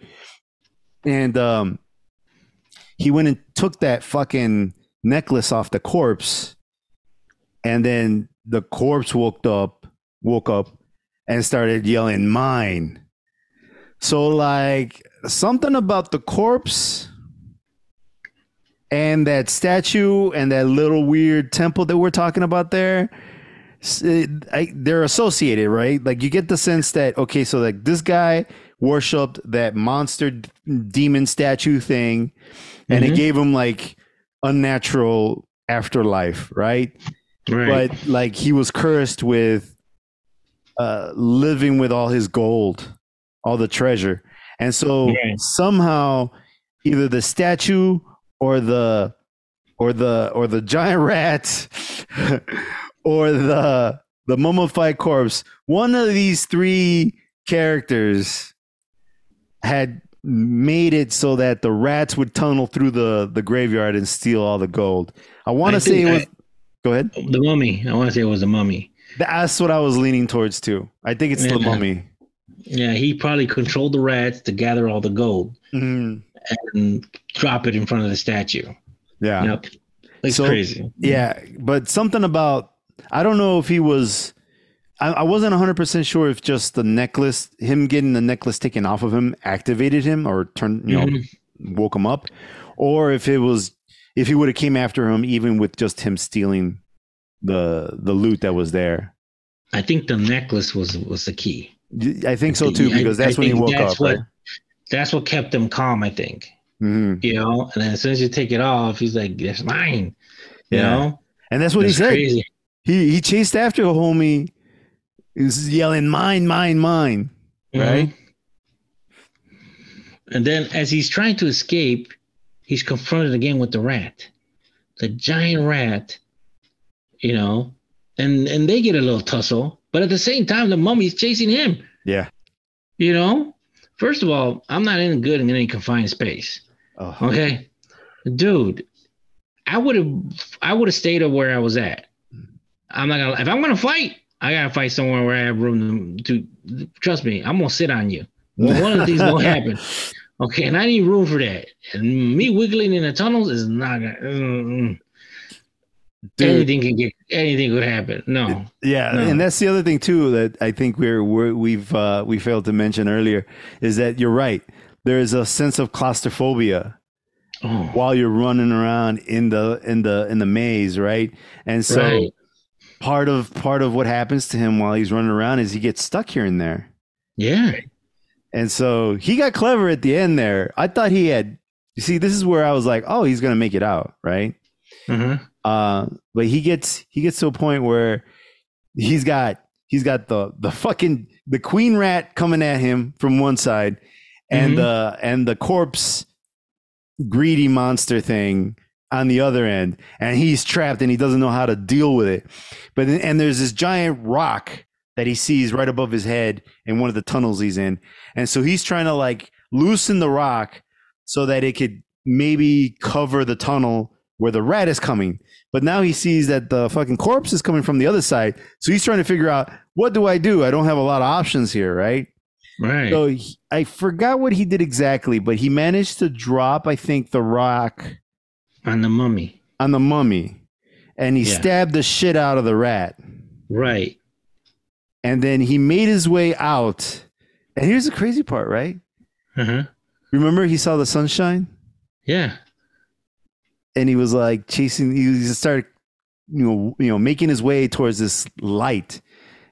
And um he went and took that fucking necklace off the corpse and then the corpse woke up woke up and started yelling mine. So like something about the corpse and that statue and that little weird temple that we're talking about there I, they're associated right like you get the sense that okay so like this guy worshipped that monster d- demon statue thing and it Mhm. gave him like unnatural afterlife right Right. but like he was cursed with uh living with all his gold all the treasure and so Right. somehow either the statue or the or the or the giant rat or the the mummified corpse one of these three characters had made it so that the rats would tunnel through the the graveyard and steal all the gold i want to say it was I- go ahead the mummy. I want to say it was the mummy. that's what I was leaning towards too. I think it's the mummy. Yeah, he probably controlled the rats to gather all the gold Mhm. and drop it in front of the statue. Yeah. Yep. It's So- crazy. Yeah. But something about, I don't know if he was, I, I wasn't 100% sure if just the necklace, him getting the necklace taken off of him activated him or turned, you know, Mhm. woke him up, or if it was, if he would have came after him even with just him stealing the the loot that was there. I think the necklace was was the key. I think so too I- because I that's when he woke that's up. what- Right? That's what kept him calm, I think. hmm You know, and then as soon as you take it off, he's like, "That's mine." You Yeah. know, And that's what It's he said. Crazy. He he chased after a homie. Was yelling, "Mine, mine, mine!" Right? Mhm. And then as he's trying to escape, he's confronted again with the rat, the giant rat, you know, and and they get a little tussle, but at the same time, the mummy's chasing him. Yeah. You know, first of all, I'm not in good in any confined space. Oh, Okay, dude, I would have I would have stayed where I was at. I'm not gonna if I'm gonna fight, I gotta fight somewhere where I have room to, to trust me. I'm gonna sit on you. One of these things gonna happen. Okay, and I need room for that. And me wiggling in the tunnels is not gonna. mm, mm. Dude. Anything can get. Anything could happen. No. Yeah, No. and that's the other thing too that I think we're, we're we've uh, we failed to mention earlier is that you're right. There is a sense of claustrophobia Oh, while you're running around in the in the in the maze, right? And so right. part of part of what happens to him while he's running around is he gets stuck here and there. Yeah. And so he got clever at the end there. I thought he had. You see, this is where I was like, oh, he's gonna make it out, right? Uh-huh. Uh, but he gets he gets to a point where he's got he's got the the fucking the queen rat coming at him from one side, and Mhm. the and the corpse greedy monster thing on the other end, and he's trapped and he doesn't know how to deal with it. But and there's this giant rock that he sees right above his head in one of the tunnels he's in, and so he's trying to like loosen the rock so that it could maybe cover the tunnel where the rat is coming. But now he sees that the fucking corpse is coming from the other side. So he's trying to figure out what do I do? I don't have a lot of options here, right? Right. So he, I forgot what he did exactly, but he managed to drop, I think, the rock On the mummy. on the mummy and he Yeah. stabbed the shit out of the rat. Right. And then he made his way out. And here's the crazy part, right? Uh-huh. Remember he saw the sunshine Yeah. and he was like chasing he just started you know you know making his way towards this light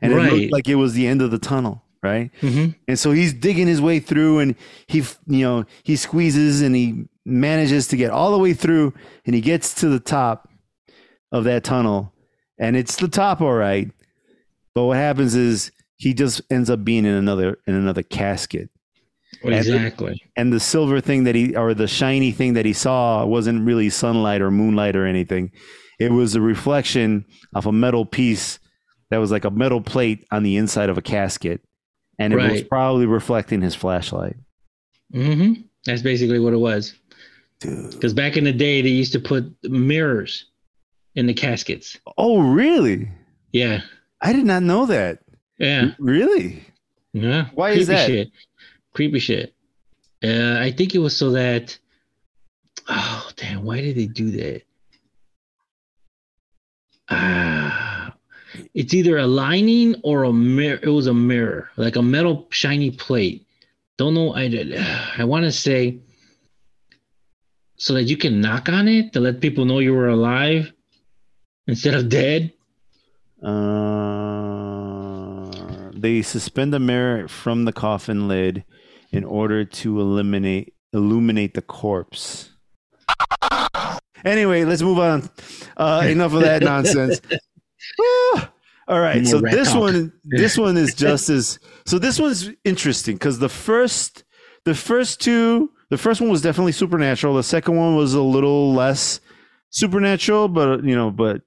and it looked like it was the end of the tunnel right Mm-hmm. and so he's digging his way through and he you know he squeezes and he manages to get all the way through and he gets to the top of that tunnel and it's the top all right but what happens is he just ends up being in another in another casket Exactly. and the silver thing that he or the shiny thing that he saw wasn't really sunlight or moonlight or anything it was a reflection of a metal piece that was like a metal plate on the inside of a casket and it was probably reflecting his flashlight Mm-hmm. That's basically what it was. Because back in the day, they used to put mirrors in the caskets. oh really Yeah. I did not know that. Yeah. Really? Yeah. Why Creepy is that? Shit. Creepy shit. Uh, I think it was so that. Oh damn! Why did they do that? Ah, it's either a lining or a mirror. It was a mirror, like a metal shiny plate. Don't know. I did. I want to say so that you can knock on it to let people know you were alive instead of dead. Uh, they suspend the mirror from the coffin lid in order to eliminate illuminate the corpse. Anyway, let's move on. Uh, enough of that nonsense. Ah, all right, so this one, this one is just as so. This one's interesting because the first, the first two, the first one was definitely supernatural. The second one was a little less supernatural, but you know, but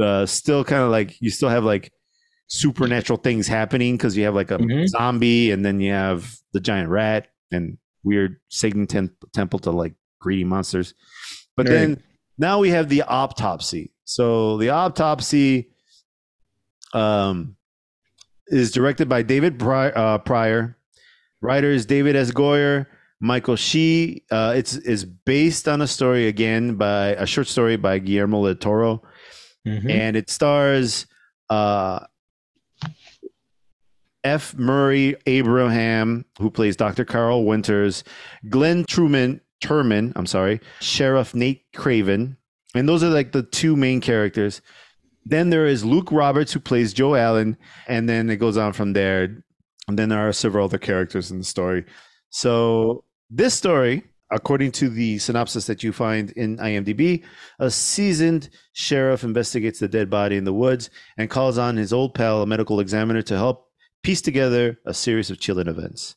uh, still kind of like you still have like supernatural things happening because you have like a Mhm. zombie and then you have the giant rat and weird Satan tem- temple to like greedy monsters. But Right. then now we have the autopsy. So the autopsy um, is directed by David uh, Prior. Writers David S. Goyer, Michael Shea. Uh, it's is based on a story again by a short story by Guillermo del Toro Mhm. and it stars uh, F. Murray Abraham, who plays Dr. Carl Winters, Glynn Truman, Turman, I'm sorry, Sheriff Nate Craven, and those are like the two main characters. Then there is Luke Roberts, who plays Joe Allen, and then it goes on from there. And then there are several other characters in the story. So this story, according to the synopsis that you find in IMDb, a seasoned sheriff investigates the dead body in the woods and calls on his old pal, a medical examiner, to help piece together a series of chilling events.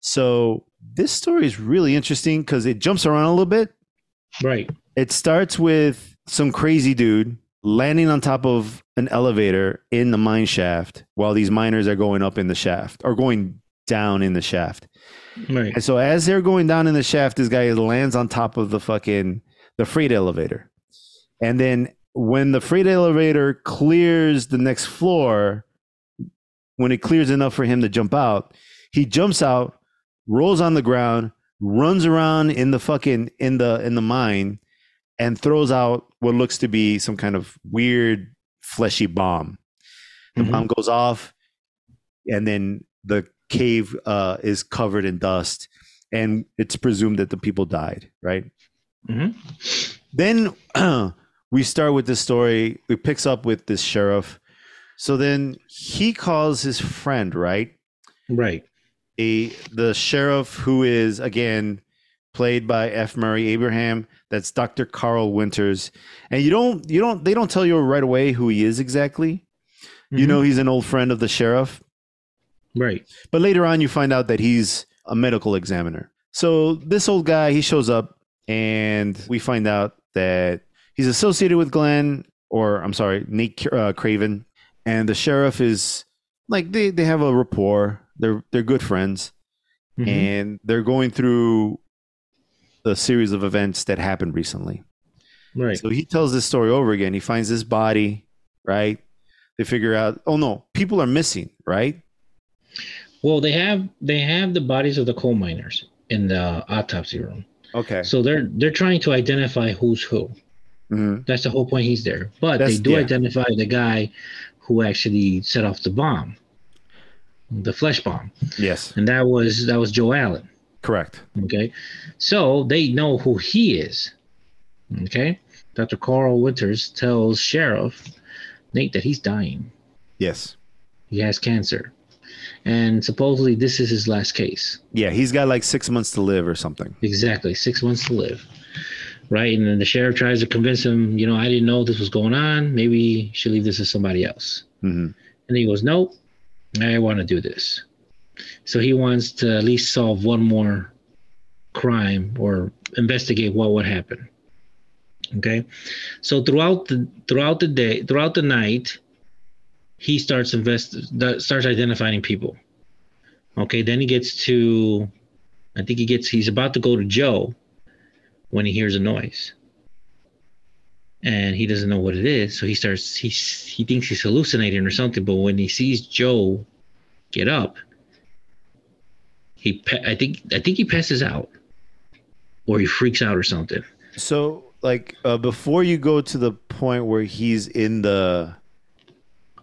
So this story is really interesting because it jumps around a little bit. Right. It starts with some crazy dude landing on top of an elevator in the mine shaft while these miners are going up in the shaft or going down in the shaft. Right. And so as they're going down in the shaft, this guy lands on top of the fucking the freight elevator. And then when the freight elevator clears the next floor, when it clears enough for him to jump out, he jumps out, rolls on the ground, runs around in the fucking in the in the mine and throws out what looks to be some kind of weird fleshy bomb. The Mhm. bomb goes off and then the cave uh, is covered in dust and it's presumed that the people died right Mhm. then we start with this story it picks up with this sheriff so then he calls his friend right Right. a the sheriff who is again played by F. Murray Abraham. That's Dr. Carl Winters, and you don't you don't they don't tell you right away who he is exactly. You Mhm. know he's an old friend of the sheriff, Right. but later on you find out that he's a medical examiner. So this old guy he shows up, and we find out that he's associated with Glynn, or I'm sorry, Nate uh, Craven, and the sheriff is like they they have a rapport. They're they're good friends Mhm. and they're going through a series of events that happened recently. Right. So he tells this story over again. He finds this body, right? They figure out, oh no, people are missing, right? Well, they have they have the bodies of the coal miners in the autopsy room. Okay. So they're they're trying to identify who's who. hmm That's the whole point. He's there, but That's- they do yeah. identify the guy who actually set off the bomb, the flesh bomb, Yes, and that was that was Joe Allen. correct. Okay, so they know who he is. Okay, Dr. Carl Winters tells Sheriff Nate that he's dying. Yes. He has cancer, and supposedly this is his last case. Yeah, he's got like six months to live or something. Exactly, six months to live. Right, and then the sheriff tries to convince him. You know, I didn't know this was going on. Maybe you should leave this to somebody else. hmm And he goes, Nope, I want to do this. So he wants to at least solve one more crime or investigate what would happen. Okay. So throughout the throughout the day, throughout the night, he starts invest starts identifying people. Okay, then he gets to I think he gets he's about to go to Joe when he hears a noise. and he doesn't know what it is. So he starts he he thinks he's hallucinating or something. But when he sees Joe get up, he I think I think he passes out, or he freaks out or something. So like uh, before you go to the point where he's in the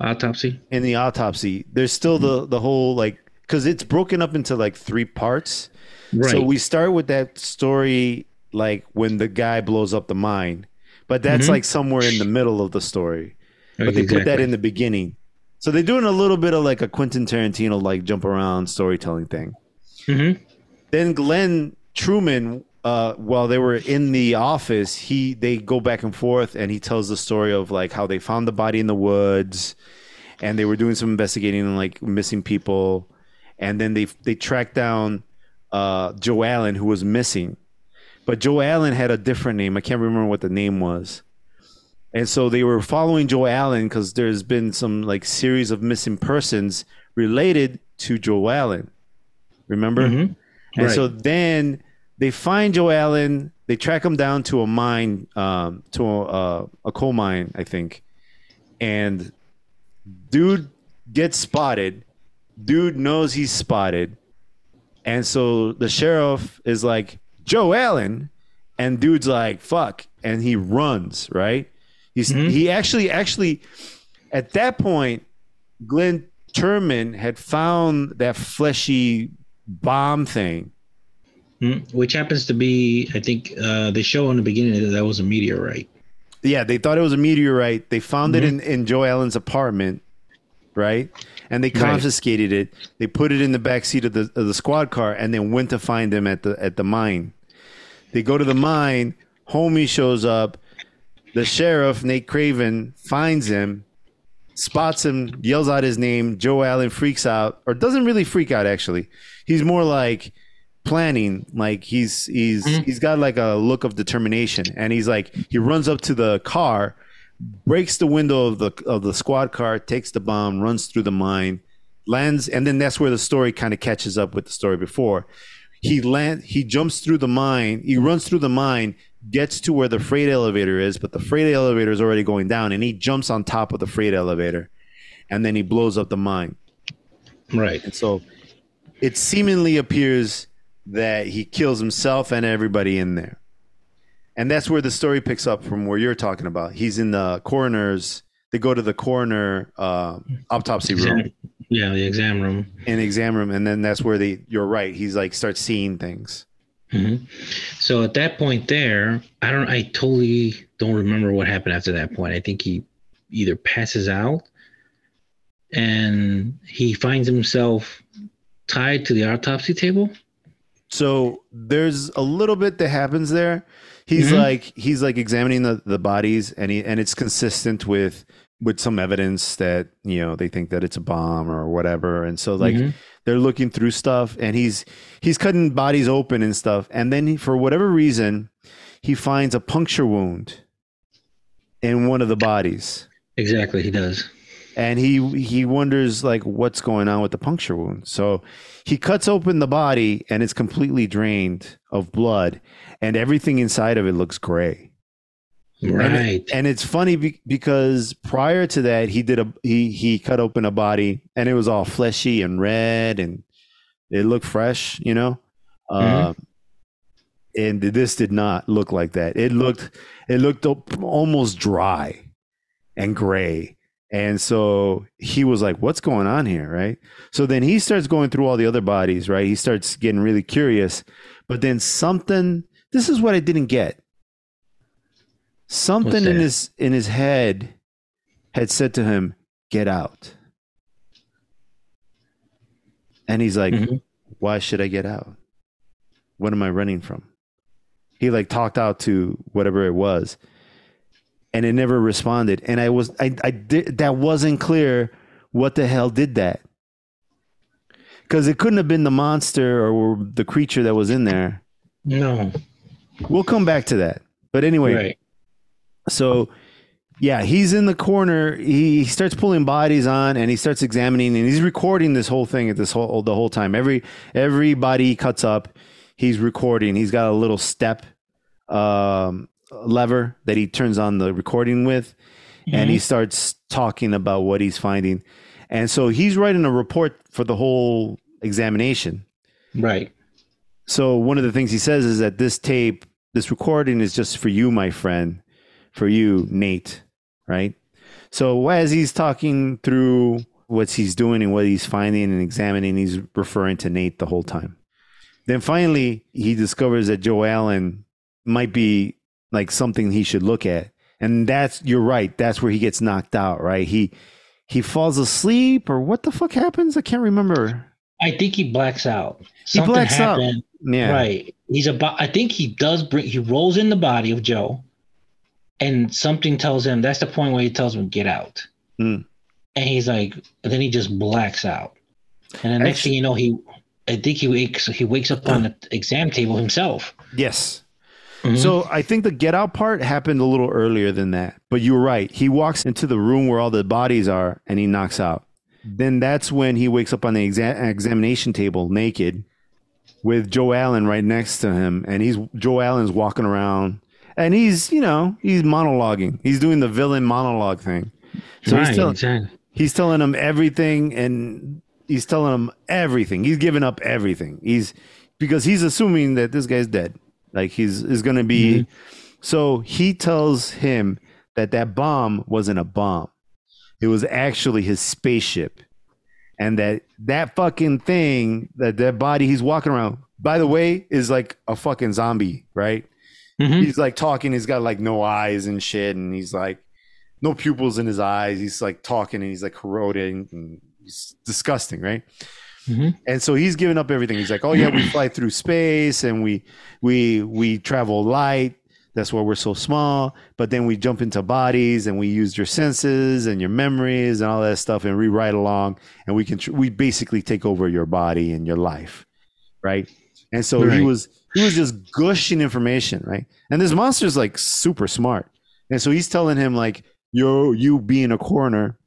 autopsy in the autopsy, there's still the the whole like because it's broken up into like three parts. Right. So we start with that story like when the guy blows up the mine, but that's mm-hmm. like somewhere in the middle of the story. But they exactly. put that in the beginning. So they're doing a little bit of like a Quentin Tarantino like jump around storytelling thing. Mm-hmm. Then Glynn Truman, uh, while they were in the office, he they go back and forth, and he tells the story of like how they found the body in the woods, and they were doing some investigating and like missing people, and then they they tracked down uh, Joe Allen who was missing, but Joe Allen had a different name. I can't remember what the name was. And so they were following Joe Allen because there's been some like series of missing persons related to Joe Allen. Remember? Mm-hmm. And right. so then they find Joe Allen. They track him down to a mine, um, to a, uh, a coal mine, I think. And dude gets spotted. Dude knows he's spotted. And so the sheriff is like, Joe Allen. And dude's like, fuck. And he runs, right? He's mm-hmm. he actually actually at that point, Glynn Turman had found that fleshy bomb thing. Mm-hmm. Which happens to be, I think, uh, they show in the beginning that that was a meteorite. Yeah, they thought it was a meteorite. They found mm-hmm. it in, in Joe Allen's apartment, right? And they confiscated right. it. They put it in the back seat of the of the squad car, and then went to find him at the at the mine. They go to the mine. Homie shows up. The sheriff, Nate Craven, finds him, spots him, yells out his name. Joe Allen freaks out, or doesn't really freak out, actually. He's more like planning like he's he's mm-hmm. he's got like a look of determination and he's like he runs up to the car breaks the window of the of the squad car takes the bomb runs through the mine lands and then that's where the story kind of catches up with the story before he land he jumps through the mine he runs through the mine gets to where the freight elevator is, but the freight elevator is already going down, and he jumps on top of the freight elevator, and then he blows up the mine. Right. And so it seemingly appears that he kills himself and everybody in there. And that's where the story picks up from where you're talking about. He's in the coroner's. They go to the coroner uh, autopsy room. Yeah, the exam room. In exam room, and then that's where they. You're right. He's like starts seeing things. Mm-hmm. So at that point, there, I don't, I totally don't remember what happened after that point. I think he either passes out and he finds himself tied to the autopsy table. So there's a little bit that happens there. He's mm-hmm. like he's like examining the, the bodies and he and it's consistent with with some evidence that you know they think that it's a bomb or whatever and so like mm-hmm. they're looking through stuff and he's he's cutting bodies open and stuff and then he, for whatever reason he finds a puncture wound in one of the bodies exactly he does and he he wonders like what's going on with the puncture wound so he cuts open the body and it's completely drained of blood and everything inside of it looks gray Right. And, and it's funny be, because prior to that, he did a he he cut open a body and it was all fleshy and red and it looked fresh, you know. Mm-hmm. Uh, and this did not look like that. It looked it looked almost dry and gray. And so he was like, "What's going on here?" Right. So then he starts going through all the other bodies. Right. He starts getting really curious. But then something. This is what I didn't get Something in his in his head had said to him, "Get out." And he's like, mm-hmm. "Why should I get out? What am I running from?" He like talked out to whatever it was, and it never responded. And I was I I did that wasn't clear. What the hell did that? Because it couldn't have been the monster or the creature that was in there. No. We'll come back to that. But anyway, right. So yeah, he's in the corner. He starts pulling bodies on, and he starts examining, and he's recording this whole thing at this whole the whole time. Every every body cuts up, he's recording. He's got a little step, um, lever that he turns on the recording with, and Mhm. he starts talking about what he's finding. And so he's writing a report for the whole examination. Right. So one of the things he says is that this tape, this recording is just for you, my friend, for you, Nate, right? So as he's talking through what he's doing and what he's finding and examining, he's referring to Nate the whole time. Then finally, he discovers that Joe Allen might be like something he should look at. And that's you're right. That's where he gets knocked out, right? He he falls asleep or what the fuck happens? I can't remember. I think he blacks out. He blacks out. happened. Yeah. Right. He's about. I think he does bring. He rolls in the body of Joe, and something tells him. That's the point where he tells him get out. Hmm. And he's like, then he just blacks out. And the next Actu- thing you know, he. I think he wakes. He wakes up on the exam table himself. Yes. Mhm. So I think the get out part happened a little earlier than that. But you're right. He walks into the room where all the bodies are and he knocks out. Then that's when he wakes up on the exa- examination table naked with Joe Allen right next to him. And he's Joe Allen's walking around and he's, you know, he's monologuing. He's doing the villain monologue thing. So right. he's, tell- exactly. he's telling him everything and he's telling him everything. He's giving up everything. He's because he's assuming that this guy's dead. Like he's is going to be so he tells him that that bomb wasn't a bomb. It was actually his spaceship. And that that fucking thing, that that body he's walking around, by the way, is like a fucking zombie, right? Mhm. He's like talking, he's got like no eyes and shit, and he's like no pupils in his eyes. He's like talking and he's like corroding and he's disgusting, right? Mhm. And so he's giving up everything. He's like, "Oh yeah, we fly through space and we we we travel light. That's why we're so small. But then we jump into bodies and we use your senses and your memories and all that stuff and we ride along and we can tr- we basically take over your body and your life, right? And so he was he was just gushing information, right? And this monster's like super smart, and so he's telling him like, "Yo, you being a coroner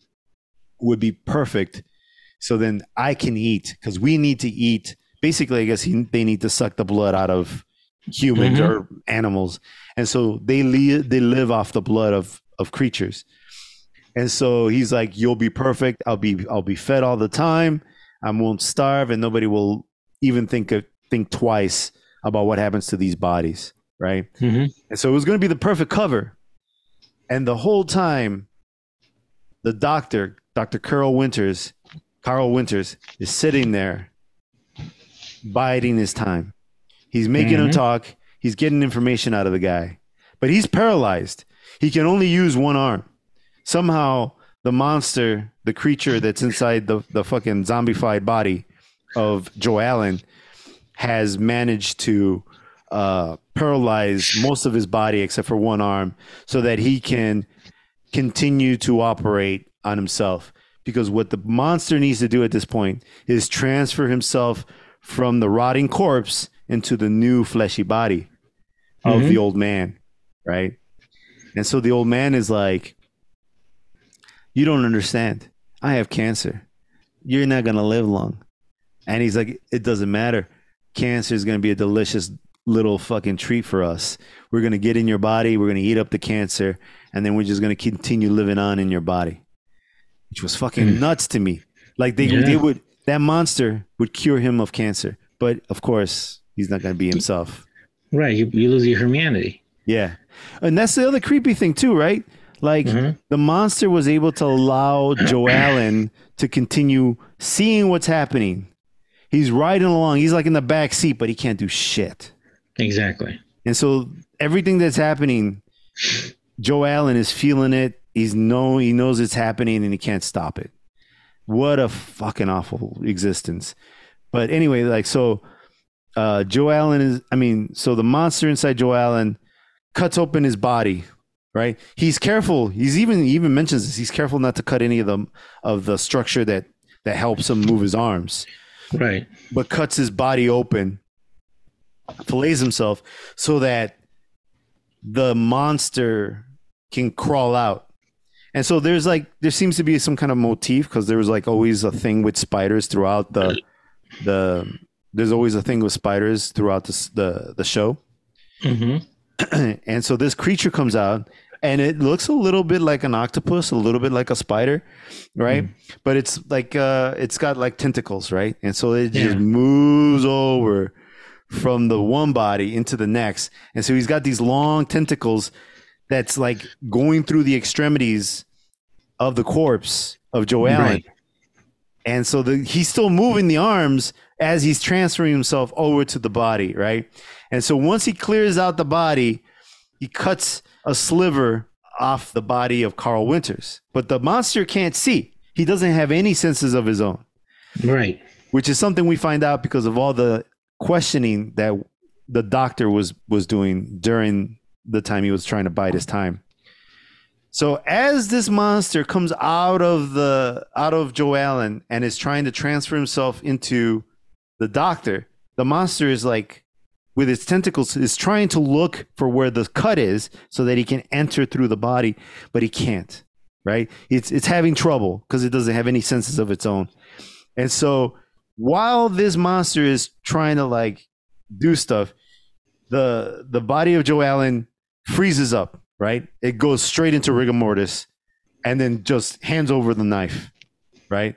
would be perfect." So then I can eat because we need to eat. Basically, I guess he, they need to suck the blood out of humans Mhm. or animals, and so they li- they live off the blood of of creatures. And so he's like, "You'll be perfect. I'll be I'll be fed all the time. I won't starve, and nobody will even think of, think twice about what happens to these bodies." Right. Mhm. And so it was going to be the perfect cover. And the whole time, the doctor, Dr. Carl Winters, Carl Winters, is sitting there biding his time. He's making him Mhm. talk. He's getting information out of the guy. But he's paralyzed. He can only use one arm. Somehow, the monster, the creature that's inside the, the fucking zombified body of Joe Allen, has managed to uh, paralyze most of his body except for one arm so that he can continue to operate on himself. Because what the monster needs to do at this point is transfer himself from the rotting corpse into the new fleshy body of Mhm. the old man, right? And so the old man is like, You don't understand. I have cancer. You're not going to live long. And he's like, It doesn't matter. Cancer is going to be a delicious little fucking treat for us. We're going to get in your body, we're going to eat up the cancer, and then we're just going to continue living on in your body. Which was fucking Mm. nuts to me. Like they, Yeah. they would, that monster would cure him of cancer. But of course, he's not going to be himself. Right. You, you lose your humanity. Yeah. And that's the other creepy thing too, right? Like Mhm. the monster was able to allow Joe Allen to continue seeing what's happening. He's riding along. He's like in the back seat, but he can't do shit. Exactly. And so everything that's happening, Joe Allen is feeling it. He's know he knows it's happening and he can't stop it. What a fucking awful existence. But anyway, like so uh Joe Allen is I mean, so the monster inside Joe Allen cuts open his body, right? He's careful. He's even he even mentions this. He's careful not to cut any of the of the structure that that helps him move his arms Right. but cuts his body open, fillets himself so that the monster can crawl out. And so there's like there seems to be some kind of motif because there was like always a thing with spiders throughout the the there's always a thing with spiders throughout the the, the show. hmm and so this creature comes out and it looks a little bit like an octopus, a little bit like a spider, right? Mm. But it's like uh it's got like tentacles, right? And so it Yeah. just moves over from the one body into the next. And so he's got these long tentacles that's like going through the extremities of the corpse of Joe Allen. Right. And so the, he's still moving the arms as he's transferring himself over to the body, right? And so once he clears out the body, he cuts a sliver off the body of Carl Winters. But the monster can't see. He doesn't have any senses of his own, Right. which is something we find out because of all the questioning that the doctor was was doing during the time he was trying to bide his time. So as this monster comes out of the out of Joe Allen and is trying to transfer himself into the doctor, the monster is like with its tentacles is trying to look for where the cut is so that he can enter through the body, but he can't. Right? It's it's having trouble because it doesn't have any senses of its own. And so while this monster is trying to like do stuff, the the body of Joe Allen freezes up, right? It goes straight into rigor mortis and then just hands over the knife, right?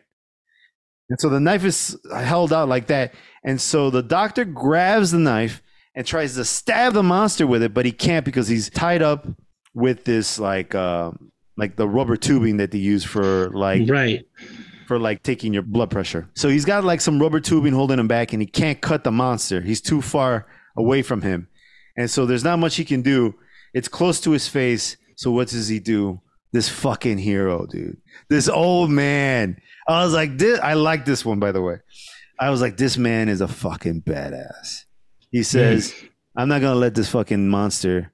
And so the knife is held out like that. And so the doctor grabs the knife and tries to stab the monster with it, but he can't because he's tied up with this like um like the rubber tubing that they use for like Right. for like taking your blood pressure. So he's got like some rubber tubing holding him back and he can't cut the monster. He's too far away from him. And so there's not much he can do. It's close to his face. So what does he do? This fucking hero, dude. This old man. I was like, this I like this one by the way. I was like, this man is a fucking badass. He says, I'm not gonna let this fucking monster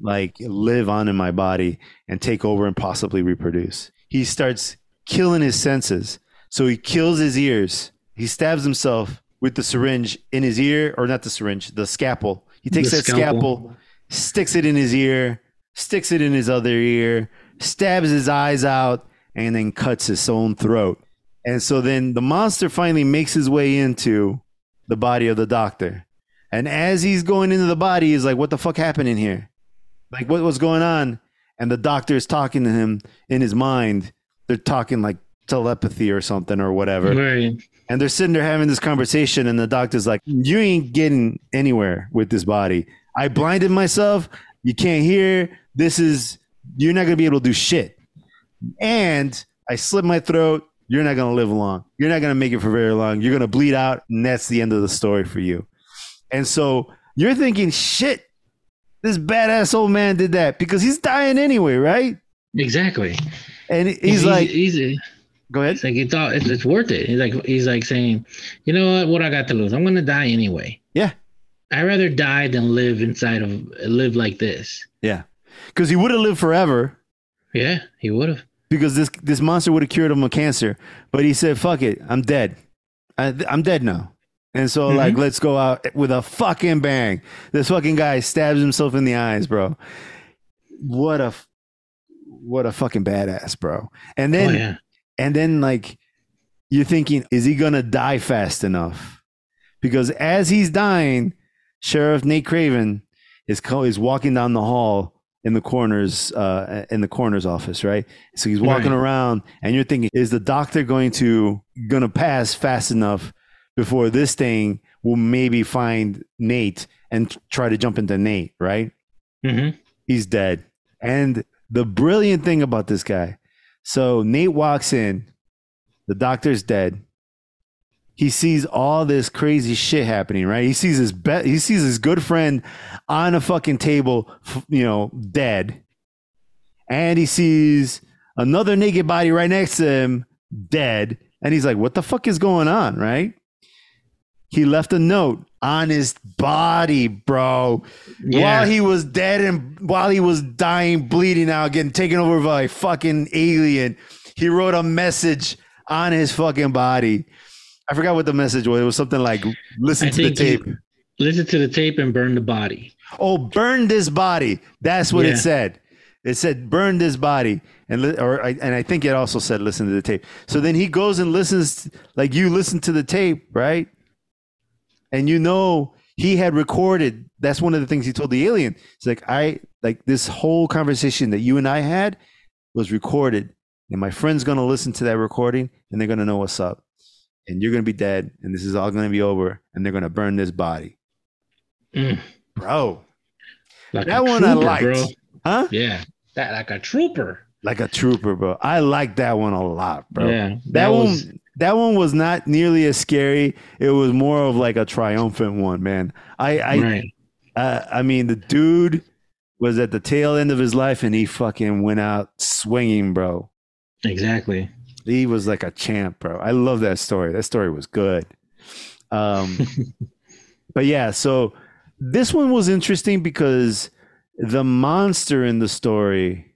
like live on in my body and take over and possibly reproduce. He starts killing his senses. So he kills his ears. He stabs himself with the syringe in his ear, or not the syringe, the scalpel. He takes The that scalpel. scalpel. Sticks it in his ear, sticks it in his other ear, stabs his eyes out, and then cuts his own throat. And so then the monster finally makes his way into the body of the doctor. And as he's going into the body, he's like, What the fuck happened in here? Like, what was going on? And the doctor is talking to him in his mind. They're talking like telepathy or something or whatever. Right. And they're sitting there having this conversation, and the doctor's like, You ain't getting anywhere with this body. I blinded myself. You can't hear. This is, you're not going to be able to do shit. And I slit my throat. You're not going to live long. You're not going to make it for very long. You're going to bleed out, and that's the end of the story for you. And so you're thinking, Shit, this badass old man did that because he's dying anyway, right? Exactly. And uh, he's like, he's, Go ahead. it's like it's all it's, it's worth it. He's like he's like saying, you know what? What I got to lose? I'm gonna die anyway. Yeah. I'd rather die than live inside of live like this. Yeah. Because he would have lived forever. Yeah, he would have. because this this monster would have cured him of cancer. But he said, "Fuck it, I'm dead. I, I'm dead now." And so, like, mm-hmm. let's go out with a fucking bang. This fucking guy stabs himself in the eyes, bro. What a what a fucking badass, bro. And then oh yeah. and then like you're thinking, is he gonna die fast enough? Because as he's dying, Sheriff Nate Craven is co- is walking down the hall in the coroner's uh, in the coroner's office, right? So he's walking Right. around, and you're thinking, is the doctor going to gonna pass fast enough before this thing will maybe find Nate and try to jump into Nate, right? hmm he's dead. And the brilliant thing about this guy, so Nate walks in, the doctor's dead. He sees all this crazy shit happening, right? He sees his be- he sees his good friend on a fucking table, you know, dead. And he sees another naked body right next to him, dead. And he's like, "What the fuck is going on?" Right? He left a note on his body, bro Yeah. while he was dead and while he was dying, bleeding out, getting taken over by a fucking alien, he wrote a message on his fucking body. I forgot what the message was. It was something like, listen I to the tape. Listen to the tape and burn the body. Oh, burn this body. That's what Yeah. it said. It said, burn this body. And, li- or, I- and I think it also said, listen to the tape. So then he goes and listens, like you listen to the tape, right? And you know he had recorded. That's one of the things he told the alien. It's like I like this whole conversation that you and I had was recorded, and my friend's gonna listen to that recording, and they're gonna know what's up, and you're gonna be dead, and this is all gonna be over, and they're gonna burn this body, Mm, bro. like That one I liked. bro. Huh? Yeah, that like a trooper. Like a trooper, bro. I like that one a lot, bro. Yeah, that, that one was- that one was not nearly as scary. It was more of like a triumphant one, man. I I right. uh, I mean the dude was at the tail end of his life and he fucking went out swinging, bro. Exactly. He was like a champ, bro. I love that story. That story was good. Um but yeah, so this one was interesting because the monster in the story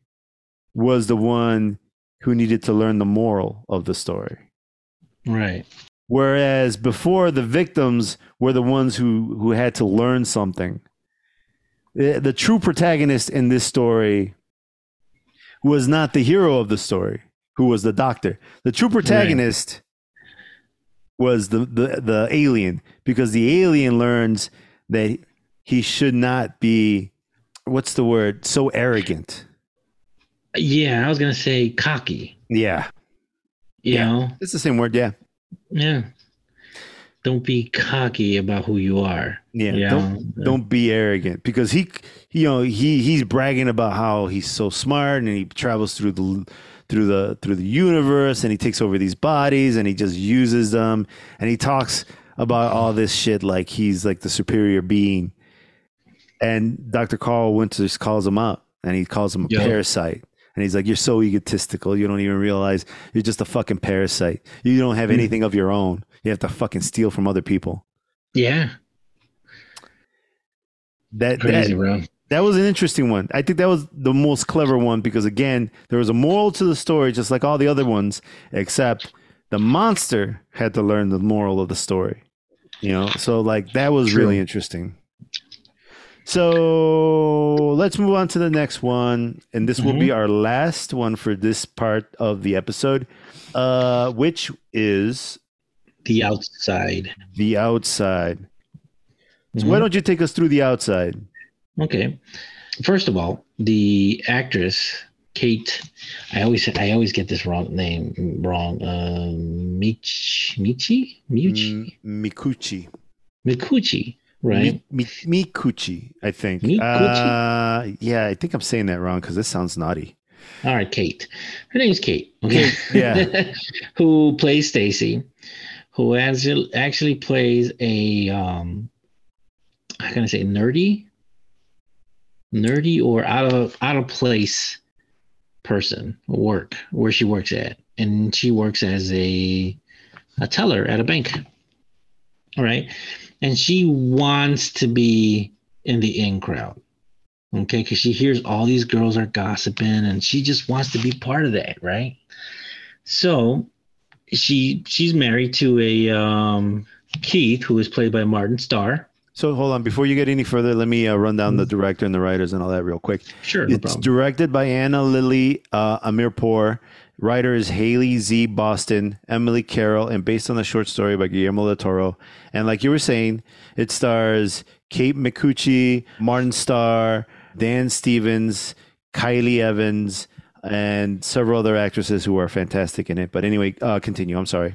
was the one who needed to learn the moral of the story. Right. Whereas before, the victims were the ones who, who had to learn something. The, the true protagonist in this story was not the hero of the story, who was the doctor. The true protagonist was the, the, the alien, because the alien learns that he should not be, what's the word, so arrogant. Yeah, I was gonna say cocky. Yeah. You Yeah. know. It's the same word. Yeah. Yeah. Don't be cocky about who you are. Yeah. Yeah. Don't uh, don't be arrogant because he you know he he's bragging about how he's so smart and he travels through the through the through the universe and he takes over these bodies and he just uses them and he talks about all this shit like he's like the superior being and Dr. Carl Winters calls him out and he calls him a Yeah. parasite and he's like you're so egotistical you don't even realize you're just a fucking parasite you don't have Hmm. anything of your own you have to fucking steal from other people Yeah. that Crazy, that, bro. That was an interesting one. I think that was the most clever one because again, there was a moral to the story, just like all the other ones, except the monster had to learn the moral of the story. You know, so like that was True. really interesting. So let's move on to the next one, and this will be our last one for this part of the episode, uh, which is The outside. the outside. So Mhm. why don't you take us through the outside? Okay. First of all, the actress Kate, I always I always get this wrong name wrong. Um, Mich Michi Michi Mm, Mikuchi. Mikuchi, right? Mi, Mi, Mikuchi, I think. Mikuchi? Uh, yeah, I think I'm saying that wrong because this sounds naughty. All right, Kate. Her name's Kate. Okay. yeah. who plays Stacy, who actually actually plays a um how can I say nerdy? Nerdy or out of out of place person work where she works at. And she works as a a teller at a bank. All right. And she wants to be in the in crowd. Okay, because she hears all these girls are gossiping and she just wants to be part of that, right? So she she's married to a um Keith, who is played by Martin Starr. So hold on, before you get any further, let me uh, run down the director and the writers and all that real quick. Sure, no it's problem. directed by Ana Lily uh, Amirpour. Writer is Haley Z. Boston, Emily Carroll, and based on the short story by Guillermo del Toro. And like you were saying, it stars Kate Micucci, Martin Starr, Dan Stevens, Kylie Evans, and several other actresses who are fantastic in it. But anyway, uh, continue. I'm sorry.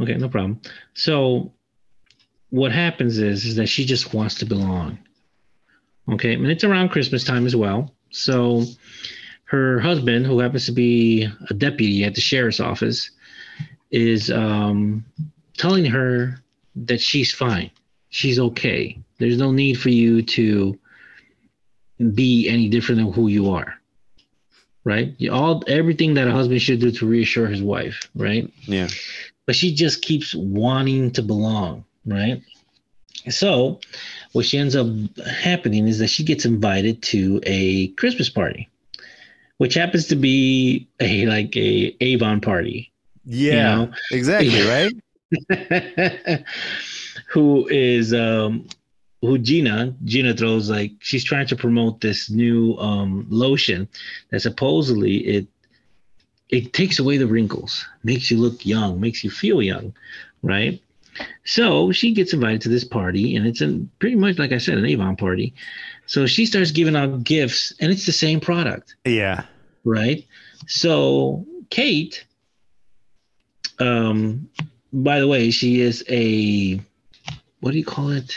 Okay, no problem. So what happens is is that she just wants to belong. Okay, and it's around Christmas time as well. So her husband, who happens to be a deputy at the sheriff's office, is um, telling her that she's fine. She's okay. There's no need for you to be any different than who you are. Right? You- All everything that a husband should do to reassure his wife, right? Yeah. but she just keeps wanting to belong, right? So, what she ends up happening is that she gets invited to a Christmas party, which happens to be a like a Avon party. Yeah. know? Exactly. Right. who is um who Gina Gina throws like she's trying to promote this new um lotion that supposedly it it takes away the wrinkles, makes you look young, makes you feel young, right? So she gets invited to this party, and it's a, pretty much like I said, an Avon party. So she starts giving out gifts, and it's the same product, Yeah. right? So Kate, um, by the way, she is a what do you call it?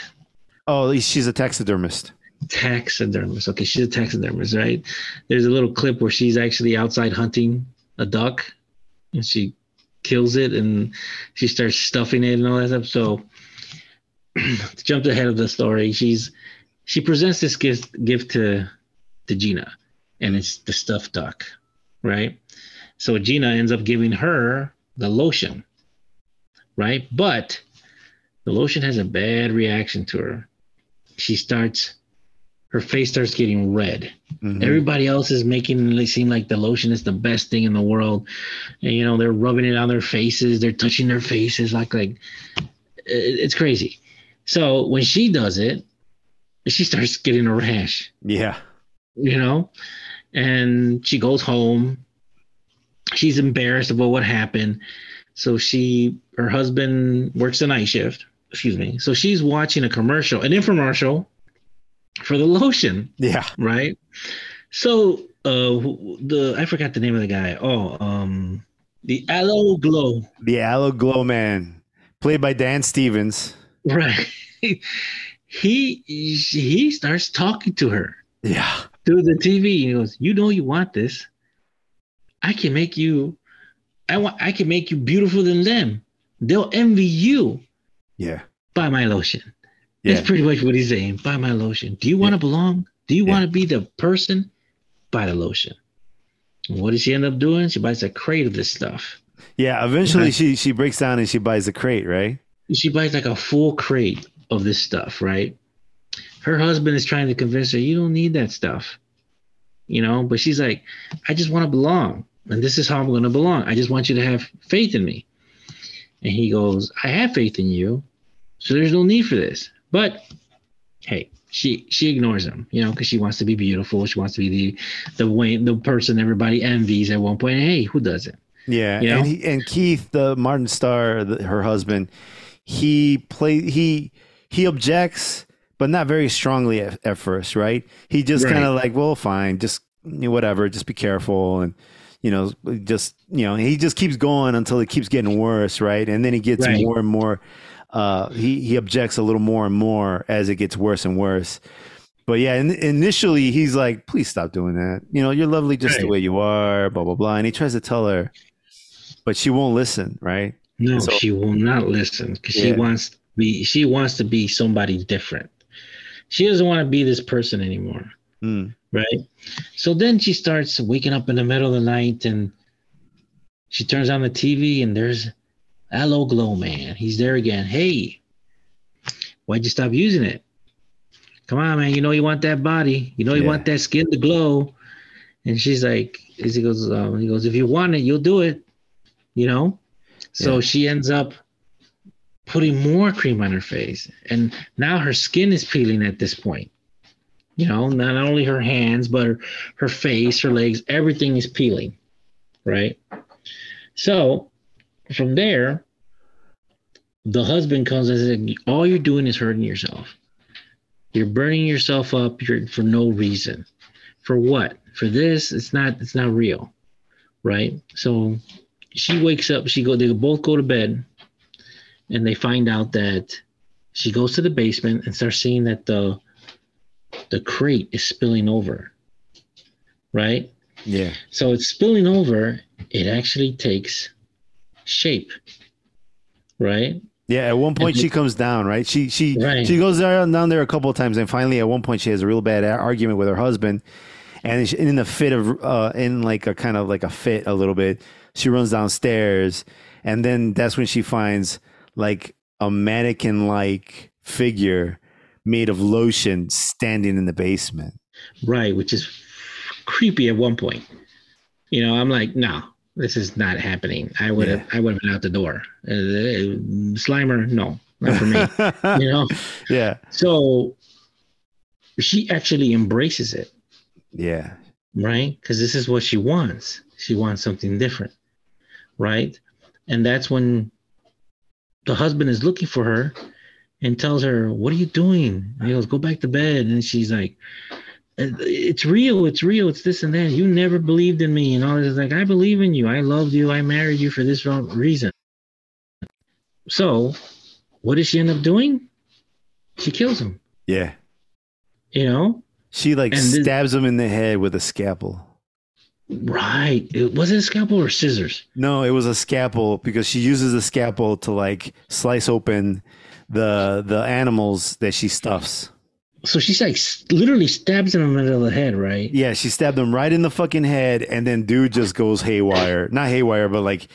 Oh, she's a taxidermist. Taxidermist. Okay, she's a taxidermist, right? There's a little clip where she's actually outside hunting a duck, and she kills it, and she starts stuffing it and all that stuff. So, to jump ahead of the story, she's she presents this gift gift to to Gina, and it's the stuffed duck, right? So Gina ends up giving her the lotion, right? But the lotion has a bad reaction to her. She starts, her face starts getting red. Mhm. Everybody else is making it seem like the lotion is the best thing in the world. And, you know, they're rubbing it on their faces, they're touching their faces like like it's crazy. So when she does it, she starts getting a rash Yeah. you know and she goes home she's embarrassed about what happened so she her husband works the night shift excuse me so she's watching a commercial an infomercial for the lotion Yeah. right so uh the i forgot the name of the guy oh um the aloe glow The Aloe Glow Man, played by Dan Stevens. right he he starts talking to her Yeah. through the TV. He goes, "You know you want this. I can make you. I want. I can make you beautiful than them. They'll envy you. Yeah. Buy my lotion. Yeah. That's pretty much what he's saying. Buy my lotion. Do you want to belong? Do you Yeah. want to be the person? Buy the lotion. And what does she end up doing? She buys a crate of this stuff. Yeah. Eventually, she she breaks down and she buys a crate, right? She buys like a full crate of this stuff, right? Her husband is trying to convince her, you don't need that stuff. You know, but she's like, I just want to belong. And this is how I'm going to belong. I just want you to have faith in me. And he goes, I have faith in you. So there's no need for this. But hey, she she ignores him, you know, because she wants to be beautiful. She wants to be the the way the person everybody envies at one point. Hey, who doesn't? Yeah, You know? and he, and Keith, the Martin Starr, the, her husband, he play he he objects, but not very strongly at, at first, right? He just Right. kind of like, well, fine, just you know, whatever, just be careful, and you know, just you know, he just keeps going until it keeps getting worse, right? And then he gets Right. more and more. Uh, he he objects a little more and more as it gets worse and worse. But yeah, in, initially he's like, "Please stop doing that. You know, you're lovely just the way you are." Blah blah blah, and he tries to tell her, but she won't listen, right? No, So- she will not listen because she wants to be she wants to be somebody different. She doesn't want to be this person anymore, Mm. right? So then she starts waking up in the middle of the night and she turns on the TV and there's Aloe Glow Man. He's there again. Hey, why'd you stop using it? Come on, man. You know you want that body. You know you Yeah. want that skin to glow. And she's like, he goes, um, he goes, if you want it, you'll do it. You know. So Yeah. she ends up putting more cream on her face, and now her skin is peeling at this point. You know, not only her hands, but her, her face, her legs, everything is peeling, right? So from there, the husband comes and says, All you're doing is hurting yourself. You're burning yourself up you're, for no reason. For what? For this, it's not it's not real. Right? So she wakes up, she go they both go to bed, and they find out that she goes to the basement and starts seeing that the the crate is spilling over. Right? Yeah, So it's spilling over. It actually takes shape. Right? yeah. At one point, And- she comes down, right? She she Right. she goes down down there a couple of times, and finally, at one point, she has a real bad argument with her husband, and in the fit of uh, in like a kind of like a fit a little bit, she runs downstairs, and then that's when she finds like a mannequin like figure made of lotion standing in the basement. Right, which is creepy at one point. You know, I'm like, no, this is not happening. I would have, I would have been out the door. Uh, Slimer, no, not for me. you know, yeah, so she actually embraces it, yeah, right? Because this is what she wants. She wants something different, right? And that's when the husband is looking for her and tells her, What are you doing? And he goes, Go back to bed. And she's like, It's real, it's real, it's this and that. You never believed in me. And all this like, I believe in you. I loved you. I married you for this wrong reason. So what does she end up doing? She kills him. Yeah. You know? She like And this- stabs him in the head with a scalpel. Right. It, was it a scalpel or scissors? No, it was a scalpel because she uses a scalpel to like slice open the the animals that she stuffs. So she's like literally stabs him in the middle of the head, right? Yeah, she stabbed him right in the fucking head, and then dude just goes haywire. Not haywire, but like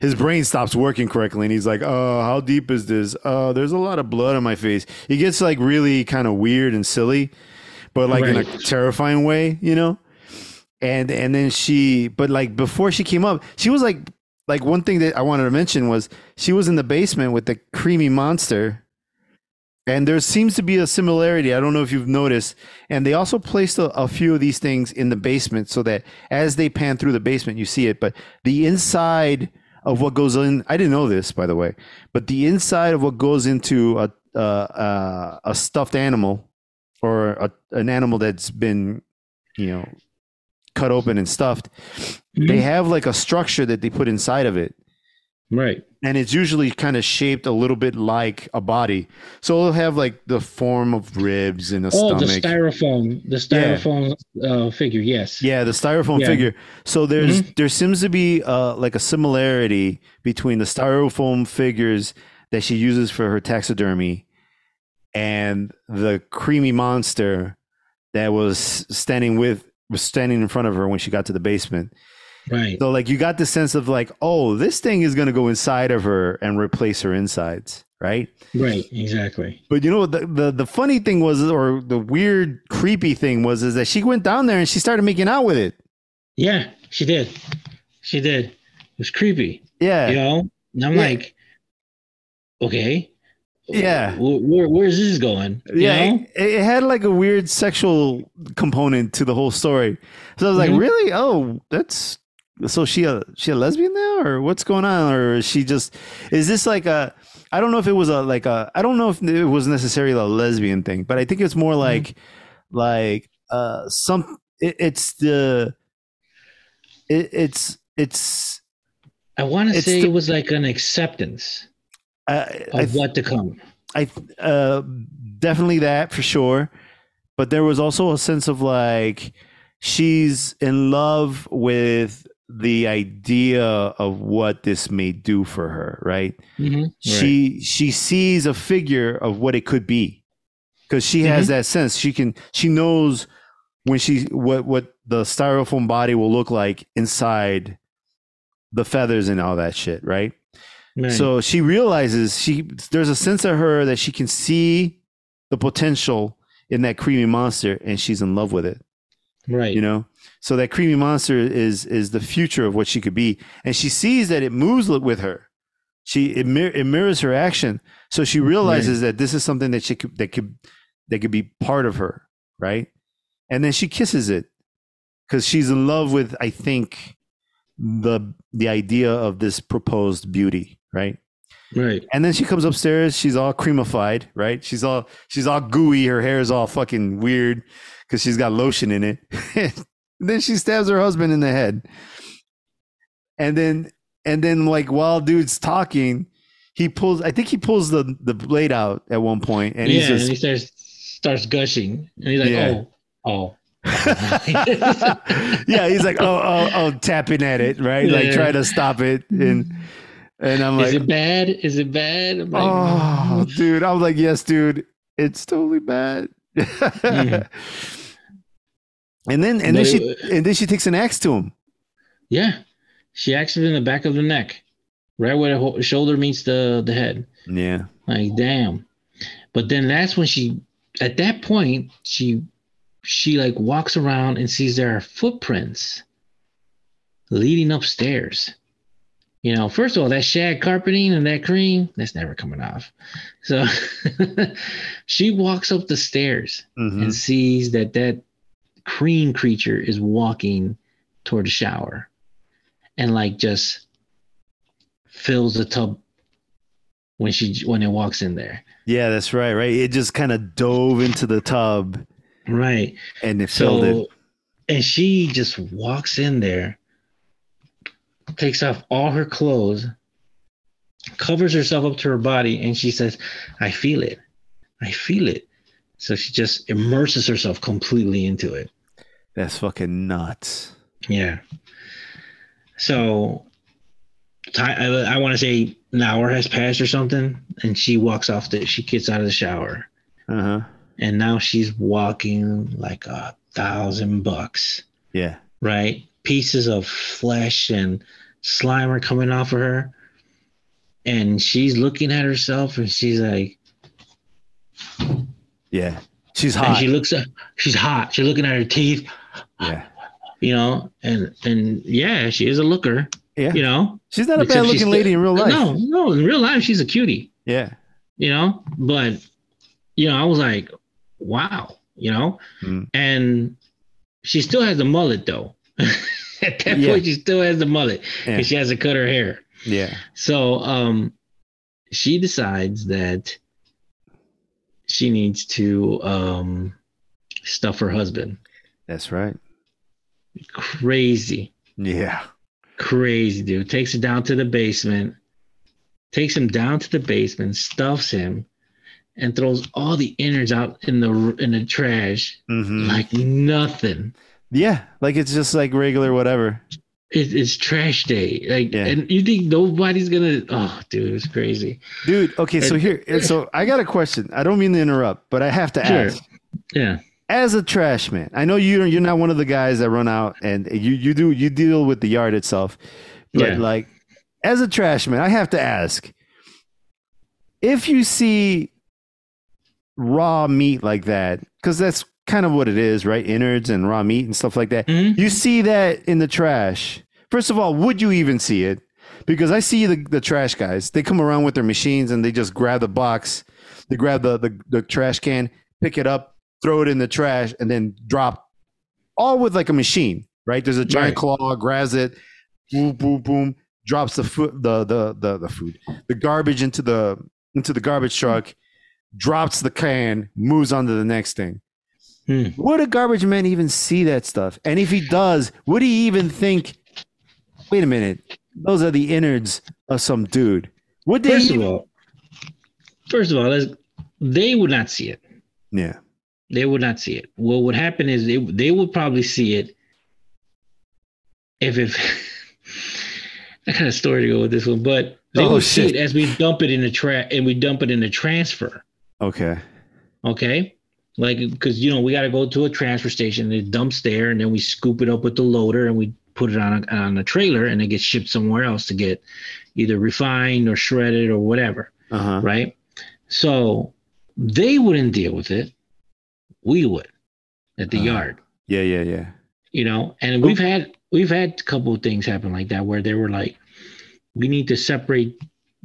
his brain stops working correctly, and he's like, "Oh, how deep is this? Oh, there's a lot of blood on my face." He gets like really kind of weird and silly, but like in a terrifying way, you know. And and then she, but like before she came up, she was like like one thing that I wanted to mention was she was in the basement with the creamy monster. And there seems to be a similarity. I don't know if you've noticed. And they also placed a, a few of these things in the basement so that as they pan through the basement, you see it. But the inside of what goes in, I didn't know this, by the way, but the inside of what goes into a, uh, uh, a stuffed animal or a, an animal that's been, you know, cut open and stuffed, they Mhm. have like a structure that they put inside of it Right. And it's usually kind of shaped a little bit like a body. So it'll have like the form of ribs and a stomach. Oh, the styrofoam, the styrofoam uh, figure. Yes. yeah, the styrofoam Yeah. Mm-hmm. figure. So there's there seems to be uh, like a similarity between the styrofoam figures that she uses for her taxidermy and the creamy monster that was standing with was standing in front of her when she got to the basement. Right. So like you got the sense of like, oh, this thing is gonna go inside of her and replace her insides, right? Right. Exactly. But you know the, the the funny thing was, or the weird, creepy thing was, is that she went down there and she started making out with it. Yeah, she did. She did. It was creepy. Yeah, You know? And I'm Yeah. like, okay. Yeah. Where, where, where's this going? You yeah. know? It, it had like a weird sexual component to the whole story. So I was like, Mhm. really? Oh, that's so she a she a lesbian now, or what's going on, or is she just is this like a I don't know if it was a like a I don't know if it was necessarily a lesbian thing, but I think it's more like like uh some it, it's the it, it's it's I want to say the- it was like an acceptance uh, of I what to come. I uh definitely that for sure. But there was also a sense of like she's in love with the idea of what this may do for her, right? Mhm. She she sees a figure of what it could be. Cuz she has that sense. She can she knows when she what what the styrofoam body will look like inside the feathers and all that shit, right? Right. So she realizes she there's a sense of her that she can see the potential in that creamy monster and she's in love with it, right. you know? So that creamy monster is is the future of what she could be and she sees that it moves with her. She it, mir- it mirrors her action. So she mm-hmm. realizes that this is something that she could that could that could be part of her, right? And then she kisses it cuz she's in love with I think the the idea of this proposed beauty, right? right. And then she comes upstairs. She's all creamified, right? She's all she's all gooey. Her hair is all fucking weird because she's got lotion in it. then she stabs her husband in the head. And then and then like while dude's talking, he pulls. I think he pulls the the blade out at one point, and yeah, he's just and he starts starts gushing, and he's like, Yeah. "Oh, oh." yeah. He's like oh oh oh tapping at it, right? Like Yeah. trying to stop it, and and I'm like, Is it bad? Is it bad? I'm like, Oh, dude. I'm like, yes, dude. It's totally bad. Mhm. And then and then she it- and then she takes an axe to him. yeah. She acts it in the back of the neck, right where the ho- shoulder meets the the head. Yeah. Like, damn. But then that's when she, at that point, she, she like walks around and sees there are footprints leading upstairs. You know, first of all, that shag carpeting and that cream, that's never coming off. So she walks up the stairs Mhm. and sees that that cream creature is walking toward the shower and like just fills the tub when she when it walks in there. Yeah, that's right. Right. It just kind of dove into the tub Right. and it filled So it. and she just walks in there, takes off all her clothes, covers herself up to her body, and she says, I feel it. I feel it. So she just immerses herself completely into it. That's fucking nuts. Yeah. So I, I want to say an hour has passed or something, and she walks off the she gets out of the shower. Uh huh. And now she's walking like a thousand bucks, Yeah. right? Pieces of flesh and slime are coming off of her. And she's looking at herself and she's like, Yeah. She's hot." and she looks at, she's hot. She's looking at her teeth, yeah. you know, and, and yeah, she is a looker, Yeah. you know. She's not a bad looking lady in real life. No, no, in real life, she's a cutie, Yeah. you know, but, you know, I was like, wow, you know, Mm. and she still has the mullet though. At that Yeah. point, she still has the mullet Yeah. because she hasn't cut her hair. Yeah. So, um, she decides that she needs to um stuff her husband. That's right. Crazy, Yeah. crazy dude. Takes him down to the basement. Takes him down to the basement, stuffs him, and throws all the innards out in the in the trash hmm like nothing. Yeah. Like it's just like regular whatever. It, it's trash day. Like, Yeah. and you think nobody's gonna? Oh, dude, it's crazy. Dude, okay, so And- here so I got a question. I don't mean to interrupt, but I have to Sure. ask. Yeah, As a trash man, I know you you're not one of the guys that run out and you you do you deal with the yard itself. But Yeah. like as a trash man, I have to ask if you see raw meat like that, because that's kind of what it is, right? Innards and raw meat and stuff like that. Mhm. You see that in the trash. First of all, would you even see it? Because I see the, the trash guys. They come around with their machines and they just grab the box, they grab the, the, the trash can, pick it up, throw it in the trash, and then drop all with like a machine, right? There's a giant Right. claw, grabs it, boom, boom, boom, drops the food the, the the the food, the garbage into the into the garbage truck, drops the can, moves on to the next thing. Hmm. Would a garbage man even see that stuff? And if he does, would he even think, wait a minute, those are the innards of some dude? Would they? First of all, first of all, they would not see it. yeah. They would not see it. What would happen is they they would probably see it if if I kind of story to go with this one, but they Oh, would see it as we dump it in the trash and we dump it in the transfer. Okay. Okay. Like, because you know, we got to go to a transfer station, it dumps there, and then we scoop it up with the loader and we put it on a, on a trailer and it gets shipped somewhere else to get either refined or shredded or whatever. Uh huh. Right. So they wouldn't deal with it. We would at the Uh, yard, Yeah, yeah, yeah. you know, and we've had, we've had a couple of things happen like that where they were like, we need to separate.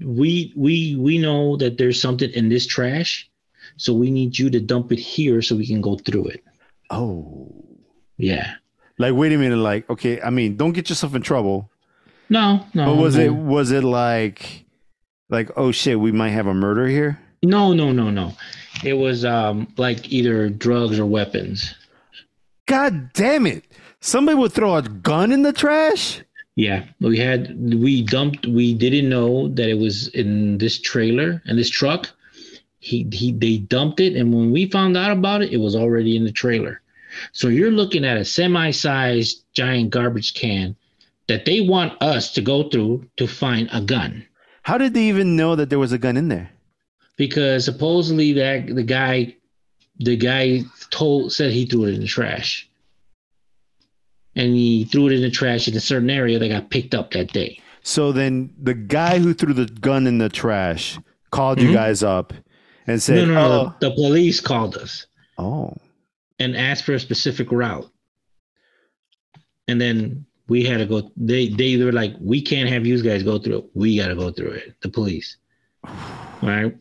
We, we, we know that there's something in this trash. So we need you to dump it here so we can go through it. Oh. Yeah. Like, wait a minute. Like, okay. I mean, don't get yourself in trouble. No, no. But was no. it was it like, like, oh shit, we might have a murder here? No, no, no, no. It was um like either drugs or weapons. God damn it! Somebody would throw a gun in the trash. Yeah, we had we dumped. We didn't know that it was in this trailer and this truck. He he they dumped it, and when we found out about it, it was already in the trailer. So you're looking at a semi-sized giant garbage can that they want us to go through to find a gun. How did they even know that there was a gun in there? Because supposedly that the guy the guy told said he threw it in the trash. And he threw it in the trash in a certain area that got picked up that day. So then the guy who threw the gun in the trash called you Mhm. guys up and said, no no "Oh, the, the police called us oh, and asked for a specific route. And then we had to go they they were like we can't have you guys go through it. We got to go through it the police right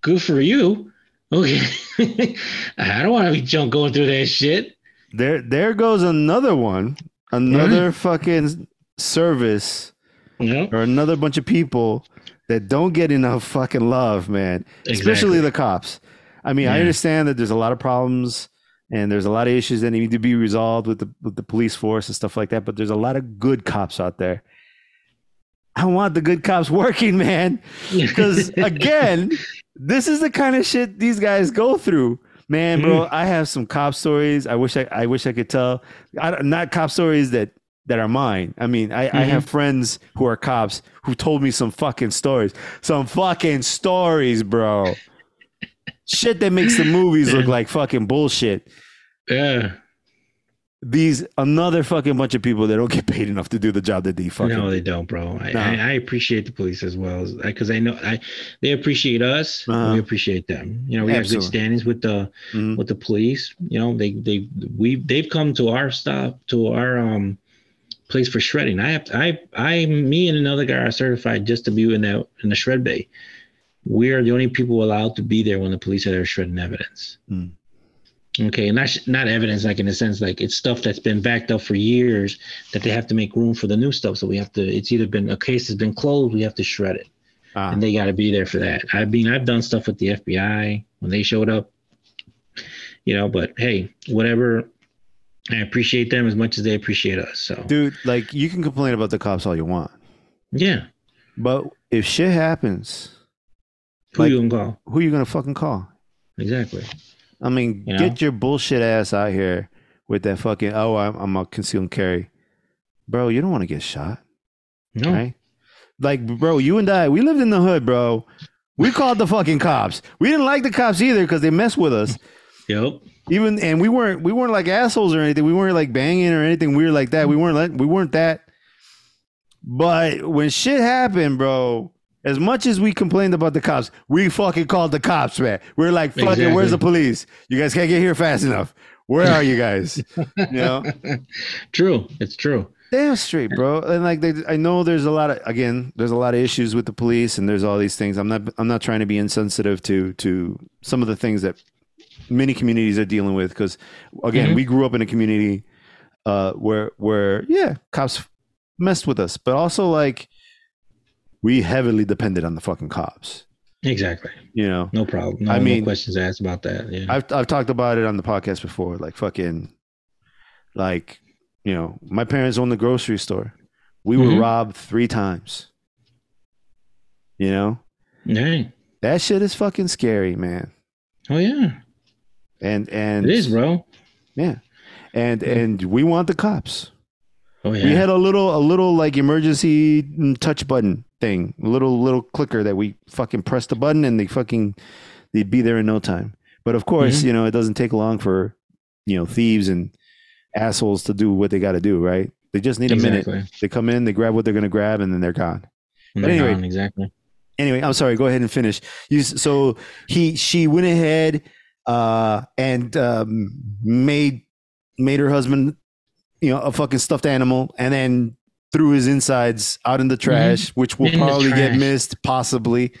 good for you okay i don't want to be junk going through that shit there, there goes another one, another fucking service Yep. are another bunch of people that don't get enough fucking love, man. Especially the cops. I mean, I understand that there's a lot of problems and there's a lot of issues that need to be resolved with the with the police force and stuff like that, but there's a lot of good cops out there. I want the good cops working, man. Because again, this is the kind of shit these guys go through. Man, bro, mm. I have some cop stories. I wish I, I wish I could tell. I, don't- cop stories that that are mine. I mean, I, I have mm-hmm. friends who are cops who told me some fucking stories. Some fucking stories, bro. shit that makes the movies look like fucking bullshit. yeah. These another fucking bunch of people that don't get paid enough to do the job that they fucking No, they don't, bro. I, No. I, I appreciate the police as well because I know I they appreciate us. Uh-huh. We appreciate them. You know, we have good standings with the Mhm. with the police. You know, they they we they've come to our stop to our um place for shredding. I have I I me and another guy are certified just to be in that in the shred bay. We are the only people allowed to be there when the police are there shredding evidence. Mm. Okay, and that's not evidence like in a sense like it's stuff that's been backed up for years that they have to make room for the new stuff. So we have to. It's either been a case has been closed, we have to shred it, Ah, and they got to be there for that. I mean, I've done stuff with the FBI when they showed up, you know. But hey, whatever. I appreciate them as much as they appreciate us. So dude, like you can complain about the cops all you want, yeah, but if shit happens, who Like- you gonna call? who you gonna fucking call? Exactly. I mean, You get your bullshit ass out here with that fucking. Oh, I'm, I'm a conceal and carry, bro. You don't want to get shot, No. right? Like, bro, you and I, we lived in the hood, bro. We called the fucking cops. We didn't like the cops either because they messed with us. Yep. Even and we weren't we weren't like assholes or anything. We weren't like banging or anything weird like that. We weren't like, we weren't that. But when shit happened, bro, as much as we complained about the cops, we fucking called the cops, man. We're like, fucking, Exactly. where's the police? You guys can't get here fast enough. Where are you guys? you know, True. It's true. damn straight, bro. And like, they, I know there's a lot of again, there's a lot of issues with the police, and there's all these things. I'm not, I'm not trying to be insensitive to to some of the things that many communities are dealing with because again, Mhm. we grew up in a community uh, where where yeah, cops messed with us, but also like we heavily depended on the fucking cops. Exactly. You know, No problem. No, I no mean- questions asked about that. Yeah. I've I've talked about it on the podcast before. Like fucking, like you know, my parents own the grocery store. We were Mhm. robbed three times. You know, Hey. that shit is fucking scary, man. Oh yeah. And and It is, bro. yeah, and and we want the cops. Oh yeah. We had a little a little like emergency touch button thing, little little clicker that we fucking press the button and they fucking they'd be there in no time. But of course, Mhm. you know, it doesn't take long for you know thieves and assholes to do what they got to do, right? They just need a minute. They come in, they grab what they're gonna grab, and then they're gone. But they're anyway. gone, exactly. Anyway, I'm sorry. Go ahead and finish. You so he she went ahead uh, and um, made made her husband, you know, a fucking stuffed animal, and then threw his insides out in the trash, which will Mm-hmm. In probably get missed, possibly.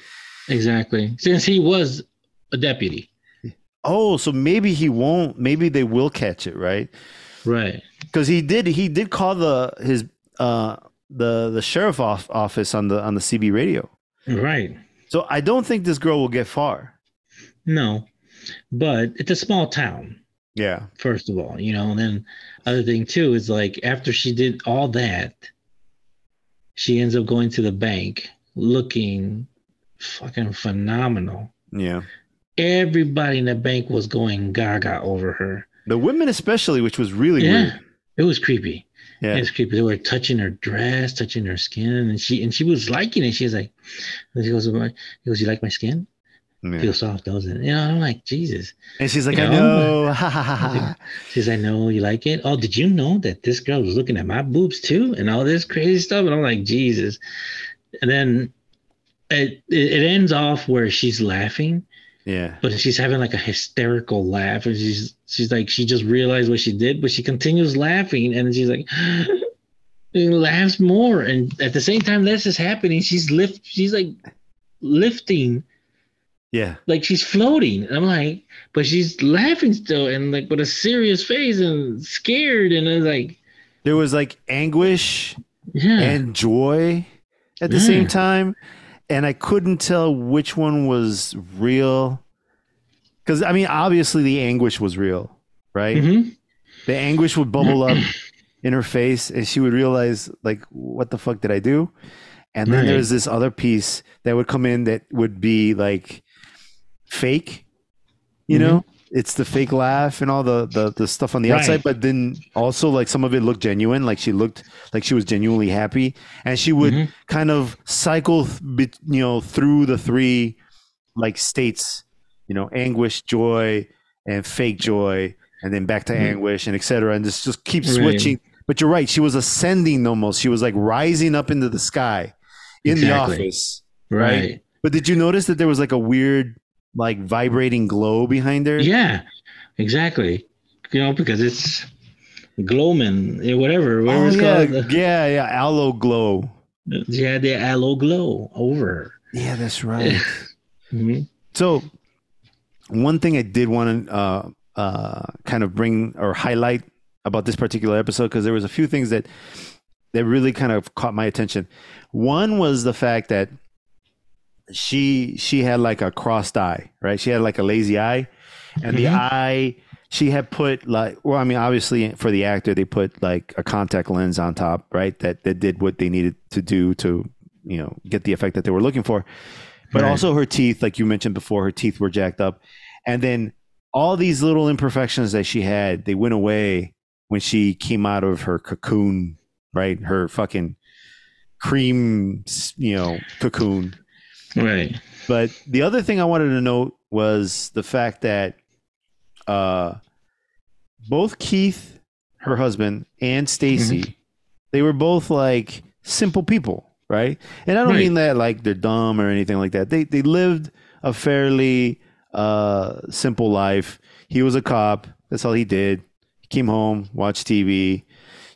Exactly. Since he was a deputy. Oh, so maybe he won't. Maybe they will catch it, right? Right. Because he did. He did call the his uh the the sheriff off, office on the on the CB radio. Right. So I don't think this girl will get far. No. But it's a small town, Yeah. first of all, you know, and then other thing too is like after she did all that, she ends up going to the bank looking fucking phenomenal. Yeah. Everybody in the bank was going gaga over her. The women especially, which was really Yeah. weird. It was creepy. Yeah. It was creepy. They were touching her dress, touching her skin, and she and she was liking it. She was like, she goes, he goes, you like my skin? Yeah. Feels soft, doesn't it? You know, I'm like, Jesus. And she's like, You I know? know. Ha ha ha ha. She says, I know you like it. Oh, did you know that this girl was looking at my boobs too? And all this crazy stuff. And I'm like, Jesus. And then it, it, it ends off where she's laughing, Yeah. but she's having like a hysterical laugh. And she's she's like, she just realized what she did, but she continues laughing. And she's like, and laughs more. And at the same time this is happening, she's lift she's like lifting Yeah. like she's floating. And I'm like, but she's laughing still and like with a serious face and scared. And I was like, There was like anguish yeah, and joy at the same time, and I couldn't tell which one was real. Because I mean, obviously the anguish was real, right? hmm The anguish would bubble up in her face, and she would realize, like, what the fuck did I do? And then Right. there's this other piece that would come in that would be like fake, you Mm-hmm. know. It's the fake laugh and all the, the, the stuff on the Right. outside, but then also like some of it looked genuine, like she looked like she was genuinely happy, and she would Mhm. kind of cycle, you know, through the three like states, you know, anguish, joy, and fake joy, and then back to Mhm. anguish, and etc. And just just keep Right. switching. But you're right; she was ascending almost. She was like rising up into the sky in the Exactly. office. Right. But did you notice that there was like a weird, like vibrating glow behind her? Yeah, exactly. You know, because it's Glowman, whatever, whatever Oh, it's yeah, called. yeah, yeah, aloe glow. Yeah, the aloe glow over. Yeah, that's right. Mhm. So, one thing I did want to uh, uh, kind of bring or highlight about this particular episode because there was a few things that that really kind of caught my attention. One was the fact that she she had like a crossed eye, right? She had like a lazy eye, and the Mhm. eye she had put like well, I mean, obviously for the actor they put like a contact lens on top, right? That that did what they needed to do to you know get the effect that they were looking for but Right. also her teeth, like you mentioned before, her teeth were jacked up. And then all these little imperfections that she had, they went away when she came out of her cocoon, right? Her fucking cream, you know, cocoon. Right. But the other thing I wanted to note was the fact that uh, both Keith, her husband, and Stacy, they were both like simple people, right? And I don't Right. mean that like they're dumb or anything like that. They they lived a fairly uh, simple life. He was a cop. That's all he did. He came home, watched TV.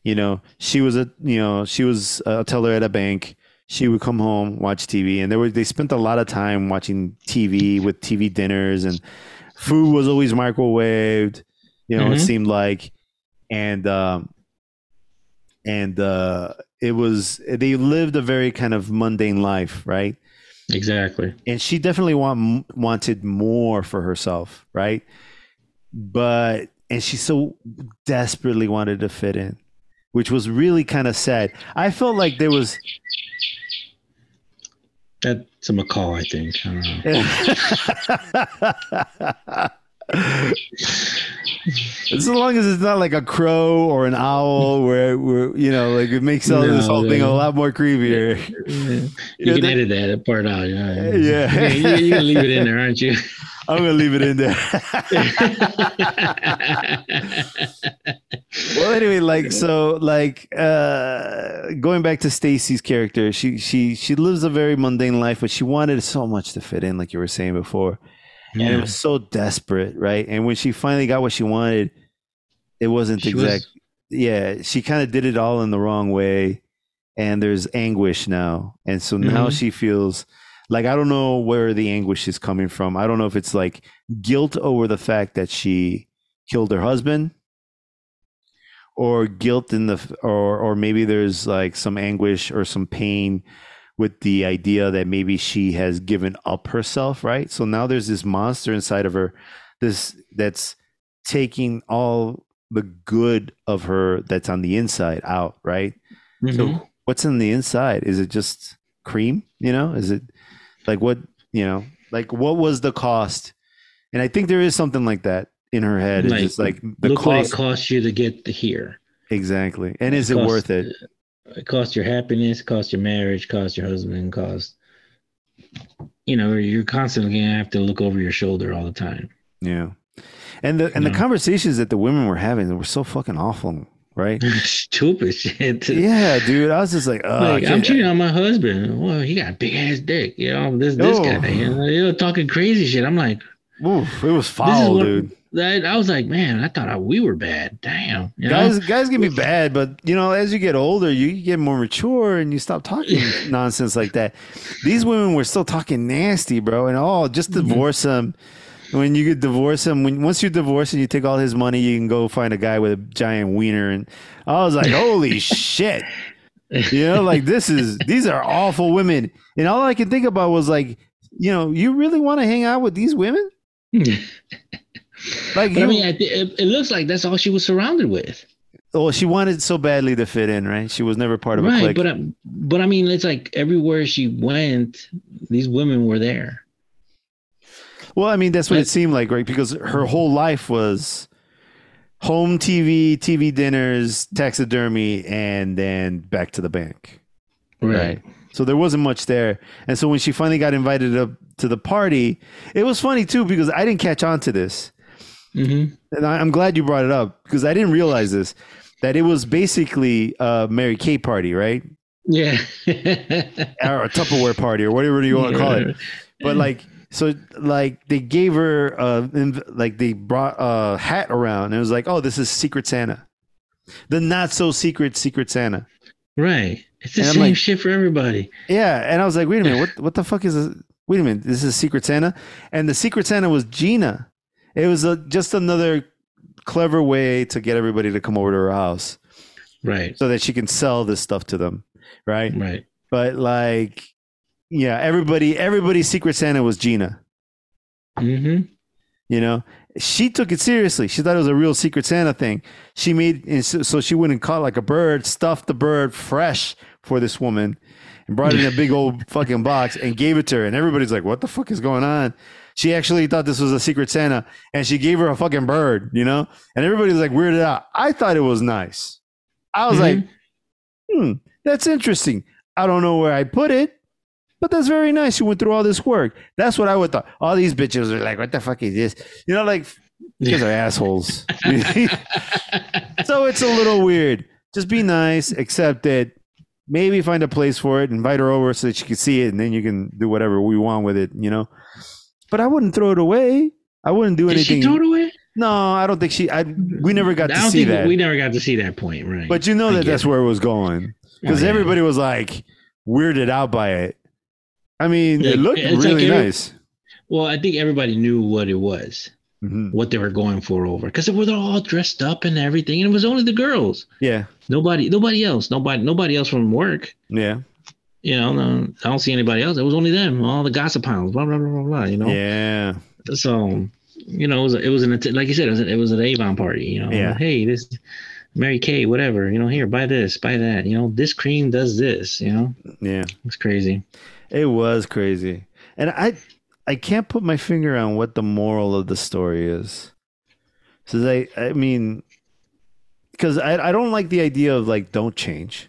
You know, she was a you know she was a teller at a bank. She would come home, watch TV, and they were they spent a lot of time watching TV with TV dinners, and food was always microwaved. You know, it Mhm. seemed like, and um, and uh, it was they lived a very kind of mundane life, right? Exactly. and she definitely want wanted more for herself, right? But and she so desperately wanted to fit in, which was really kind of sad. I felt like there was That's a macaw, I think. I know. as long as it's not like a crow or an owl, where, where you know, like it makes all this No, whole thing a lot more creepier. You Yeah, can that- edit that part out. Yeah. Yeah. You, you can leave it in there, aren't you? I'm gonna leave it in there. well anyway like so like uh going back to stacy's character she she she lives a very mundane life but she wanted so much to fit in like you were saying before and it was so desperate right and when she finally got what she wanted it wasn't She was- exact yeah she kind of did it all in the wrong way and there's anguish now and so now Mhm. she feels like i don't know where the anguish is coming from. I don't know if it's like guilt over the fact that she killed her husband or guilt in the or or maybe there's like some anguish or some pain with the idea that maybe she has given up herself right? So now there's this monster inside of her this that's taking all the good of her that's on the inside out right? Mhm. so what's in the inside? Is it just cream you know? Is it like what you know like what was the cost and i think there is something like that in her head it's Like, just like the Look what it cost cost you to get to here. exactly and is it cost- worth it It cost your happiness, cost your marriage, cost your husband, cost. You know, you're constantly gonna have to look over your shoulder all the time. yeah and the and the Yeah. conversations that the women were having were so fucking awful right Stupid shit. yeah dude i was just like, oh, Like, I'm cheating on my husband. Well, he got a big ass dick. You know, this this Oh. guy. You know, you know, talking crazy shit. I'm like, Oof, it was foul what dude I, I was like, man, I thought I, we were bad. Damn. You know? guys guys can be bad but you know as you get older you, get more mature and you stop talking nonsense like that these women were still talking nasty bro and oh just Mm-hmm. divorce him when you could divorce him when once you divorce and you take all his money you can go find a guy with a giant wiener and i was like holy shit You know, like this is these are awful women. And all I could think about was like, you know, you really want to hang out with these women? like, you, I mean, it, it looks like that's all she was surrounded with. Well, she wanted so badly to fit in, right? She was never part of right, a clique. But uh, but I mean, it's like everywhere she went, these women were there. Well, I mean, that's what it seemed like, right? Because her whole life was home TV, TV dinners, taxidermy, and then back to the bank. Right. right. So there wasn't much there. And so when she finally got invited up to the party, it was funny too because I didn't catch on to this. Mm-hmm. And I, am glad you brought it up because I didn't realize this that it was basically a Mary Kay party, right? Yeah. or a Tupperware party or whatever you want to call it. But like, so like they gave her uh like they brought a hat around and it was like oh this is secret santa. The not so secret secret santa. Right. It's the and same like, shit for everybody. Yeah. And i was like wait a minute. What, what the fuck is this? Wait a minute. This is secret santa? And the secret santa was gina. It was a, just another clever way to get everybody to come over to her house. Right. So that she can sell this stuff to them. Right? Right. But like yeah, everybody, everybody's Secret Santa was Gina. Mm-hmm. You know, she took it seriously. She thought it was a real Secret Santa thing. She made so she went and caught like a bird, stuffed the bird fresh for this woman, and brought it in a big old fucking box and gave it to her. And everybody's like, "What the fuck is going on?" She actually thought this was a Secret Santa, and she gave her a fucking bird. You know, and everybody's like weirded out. I thought it was nice. I was mm-hmm. like, "Hmm, that's interesting." I don't know where I put it but that's very nice. You went through all this work. That's what I would thought. All these bitches are like, what the fuck is this? You know, like because they're assholes. so it's a little weird. Just be nice, accept it. Maybe find a place for it, invite her over so that she can see it, and then you can do whatever we want with it, you know. But I wouldn't throw it away. I wouldn't do Did anything. She throw it away? No, I don't think she. I we never got to see that. We never got to see that point, right? But you know that that's it. where it was going because oh, yeah. everybody was like weirded out by it. I mean, it looked really like every, nice. Well, I think everybody knew what it was, mm-hmm. what they were going for over, because they were all dressed up and everything, and it was only the girls. Yeah. Nobody, nobody else, nobody, nobody else from work. Yeah. You know, no, I don't see anybody else. It was only them, all the gossip hounds, blah blah blah blah blah. You know. Yeah. So, you know, it was it was an like you said, it was, it was an Avon party. You know. Yeah. Hey, this. Mary Kay, whatever, you know, here, buy this, buy that, you know, this cream does this, you know? Yeah. It's crazy. It was crazy. And I I can't put my finger on what the moral of the story is. So I I mean because I, I don't like the idea of like don't change.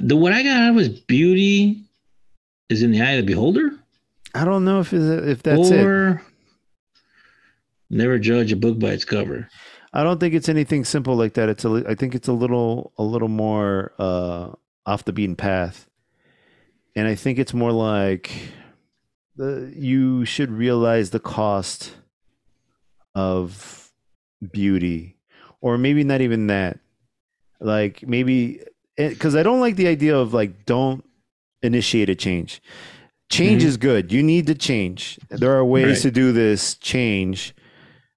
The what I got out was beauty is in the eye of the beholder. I don't know if if that's or it. Never judge a book by its cover. I don't think it's anything simple like that. It's a I think it's a little a little more uh, off the beaten path and I think it's more like the you should realize the cost of beauty, or maybe not even that. Like maybe because eh, I don't like the idea of like don't initiate a change. Change mm-hmm. is good. You need to change. There are ways right. to do this change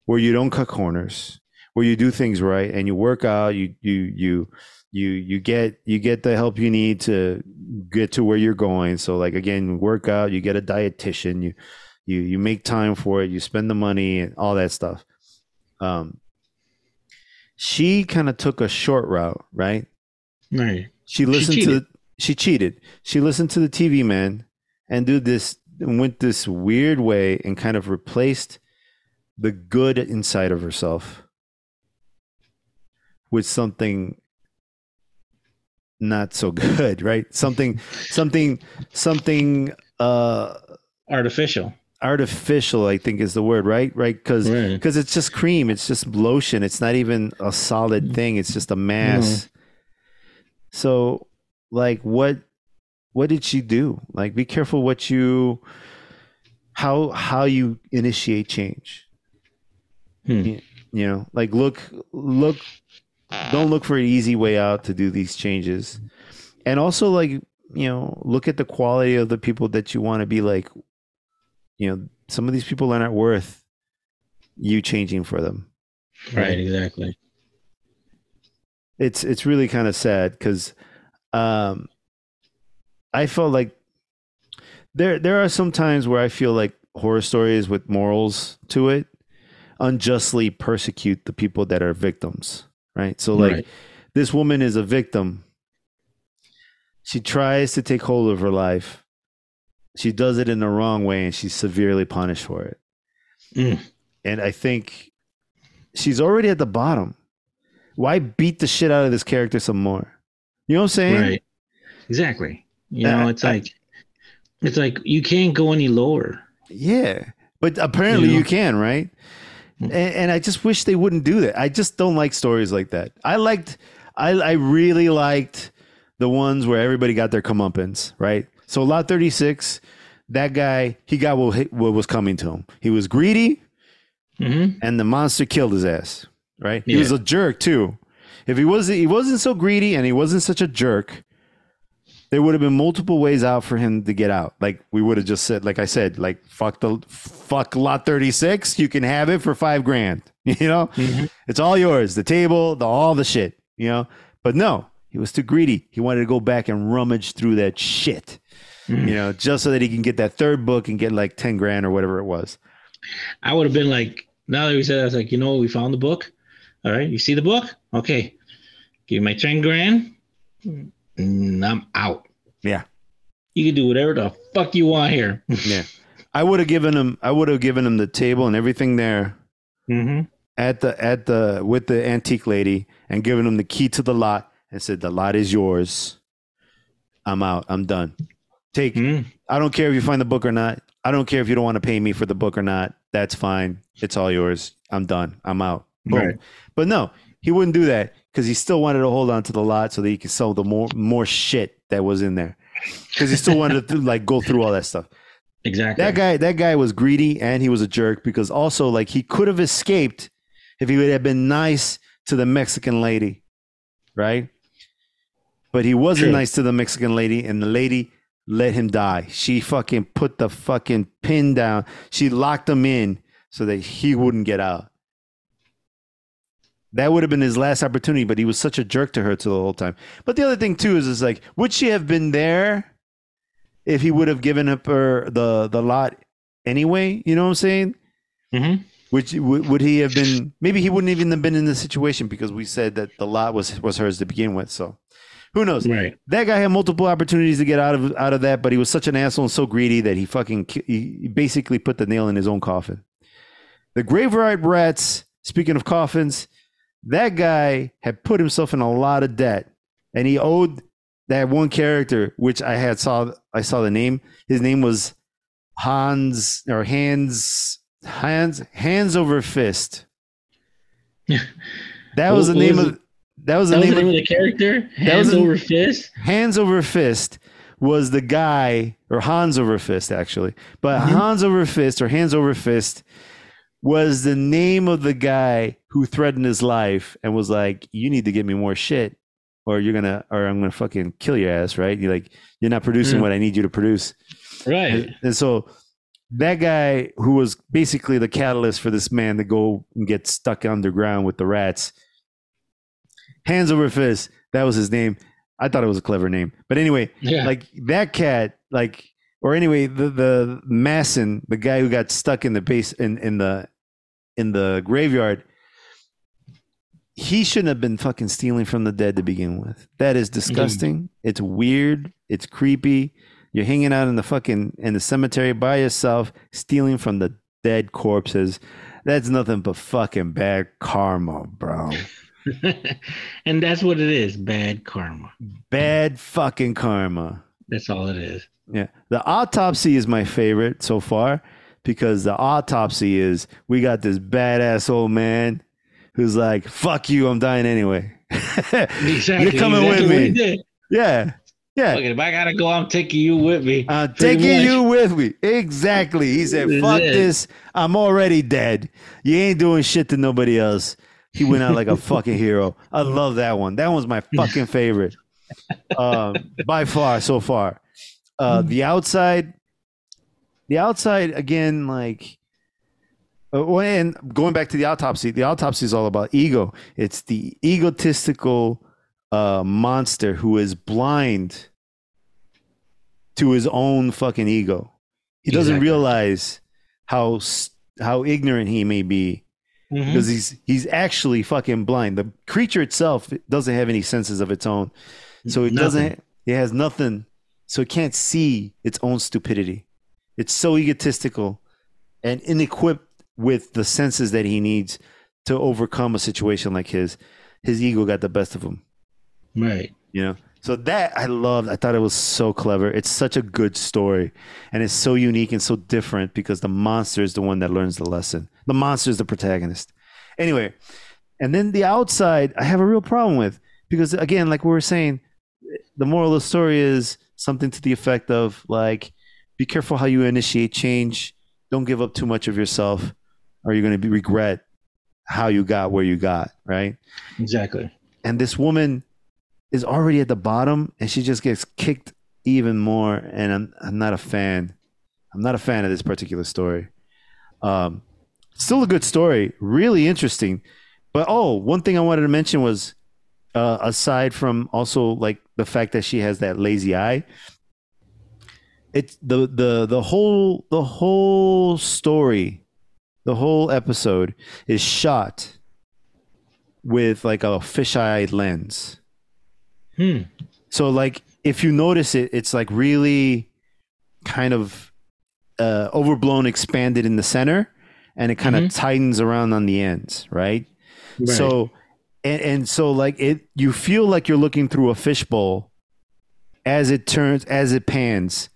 where you don't cut corners, where you do things right and you work out. You you you you you get you get the help you need to get to where you're going. So like again work out you get a dietitian you you you make time for it you spend the money and all that stuff. Um she kind of took a short route right? Right. She listened she to the, she cheated. She listened to the tv man and did this went this weird way and kind of replaced the good inside of herself with something not so good, right? Something, something, something uh, artificial. Artificial, I think, is the word, right? Right? Because because right. it's just cream, it's just lotion. It's not even a solid mm. thing. It's just a mass. Mm. So, like, what what did she do? Like, be careful what you how how you initiate change. Hmm. You, you know, like look look don't look for an easy way out to do these changes. And also like you know look at the quality of the people that you want to be like you know some of these people are not worth you changing for them. Right, right. exactly. It's it's really kind of sad because um, I felt like there there are some times where I feel like horror stories with morals to it unjustly persecute the people that are victims, right? So like Right. this woman is a victim. She tries to take hold of her life. She does it in the wrong way and she's severely punished for it. Mm. And I think she's already at the bottom. Why beat the shit out of this character some more? You know what I'm saying? Right. Exactly. You Uh, know, it's I- like it's like you can't go any lower. Yeah. But apparently You know? you can, right? And, and I just wish they wouldn't do that. I just don't like stories like that. I liked, I, I really liked the ones where everybody got their comeuppance, right? So Lot 36, that guy, he got what, what was coming to him. He was greedy hmm and the monster killed his ass, right? He Yeah. was a jerk too. If he was he wasn't so greedy and he wasn't such a jerk, there would have been multiple ways out for him to get out. Like we would have just said, like I said, like fuck the fuck lot thirty six. You can have it for five grand. You know, Mhm. it's all yours. The table, the all the shit. You know, but no, he was too greedy. He wanted to go back and rummage through that shit. Mm. You know, just so that he can get that third book and get like ten grand or whatever it was. I would have been like, now that we said, that, I was like, you know, we found the book. All right, you see the book? Okay, give me my ten grand. And I'm out. Yeah. You can do whatever the fuck you want here. Yeah. I would have given him I would have given him the table and everything there hmm at the at the with the antique lady and given him the key to the lot and said the lot is yours. I'm out. I'm done. Take mm I don't care if you find the book or not. I don't care if you don't want to pay me for the book or not. That's fine. It's all yours. I'm done. I'm out. Boom. Right. But no, he wouldn't do that because he still wanted to hold on to the lot so that he could sell the more more shit that was in there. Because he still wanted to like go through all that stuff. Exactly. That guy, that guy was greedy and he was a jerk because also like he could have escaped if he would have been nice to the Mexican lady, right? But he wasn't True. nice to the Mexican lady, and the lady let him die. She fucking put the fucking pin down. She locked him in so that he wouldn't get out. That would have been his last opportunity, but he was such a jerk to her to the whole time. But the other thing too is, is like, would she have been there if he would have given up her the the lot anyway? You know what I'm saying? hmm Which would, would he have been? Maybe he wouldn't even have been in this situation because we said that the lot was was hers to begin with. So who knows? Right. That guy had multiple opportunities to get out of out of that, but he was such an asshole and so greedy that he fucking he basically put the nail in his own coffin. The graveyard rats. Speaking of coffins, that guy had put himself in a lot of debt, and he owed that one character, which I had saw. I saw the name. His name was Hans or Hans Hans Hands over Fist. That was the What name was of. That was the That was name the of name of the character. Hands the- over fist. Hands Over Fist was the guy, or Hans Over Fist, actually. But Mhm. Hans Over Fist, or Hands Over Fist, was the name of the guy who threatened his life and was like, "You need to give me more shit, or you're gonna, or I'm gonna fucking kill your ass." Right? You're like, you're not producing Mm. what I need you to produce. Right. And, and so that guy who was basically the catalyst for this man to go and get stuck underground with the rats, hands over fist, that was his name. I thought it was a clever name. But anyway, Yeah. like that cat, like or anyway, the the Masson, the guy who got stuck in the base in, in the in the graveyard, he shouldn't have been fucking stealing from the dead to begin with. That is disgusting. It's weird. It's creepy. You're hanging out in the fucking in the cemetery by yourself, stealing from the dead corpses. That's nothing but fucking bad karma, bro. and that's what it is. Bad karma. Bad fucking karma. That's all it is. Yeah. The autopsy is my favorite so far because the autopsy is we got this badass old man who's like, fuck you, I'm dying anyway. Exactly. You're coming exactly with me. Yeah. Yeah. Look, if I gotta go, I'm taking you with me. I'm taking you with me. Exactly. He said, fuck it. this. I'm already dead. You ain't doing shit to nobody else. He went out like a fucking hero. I love that one. That one's my fucking favorite. Um, by far, so far. Uh, the outside, the outside again, like, uh, when going back to the autopsy, the autopsy is all about ego. It's the egotistical uh, monster who is blind to his own fucking ego. He doesn't Exactly. realize how how ignorant he may be Mhm. because he's he's actually fucking blind. The creature itself doesn't have any senses of its own, so it Nothing. doesn't. It has nothing, so it can't see its own stupidity. It's so egotistical and inequipped with the senses that he needs to overcome a situation like his. His ego got the best of him, Right. you know. So that I loved. I thought it was so clever. It's such a good story, and it's so unique and so different because the monster is the one that learns the lesson. The monster is the protagonist. Anyway, and then the outside, I have a real problem with because again, like we were saying, the moral of the story is something to the effect of like, be careful how you initiate change. Don't give up too much of yourself, or you're going to be regret how you got where you got. Right Exactly. and this woman is already at the bottom and she just gets kicked even more and i'm, I'm not a fan i'm not a fan of this particular story um, still a good story really interesting but oh one thing i wanted to mention was uh, aside from also like the fact that she has that lazy eye it's the the the whole the whole story the whole episode is shot with like a fisheye lens. Hmm. So like if you notice it, it's like really kind of uh, overblown, expanded in the center, and it kind of tightens around on the ends, right? Right. So and, and so like it you feel like you're looking through a fishbowl as it turns as it pans.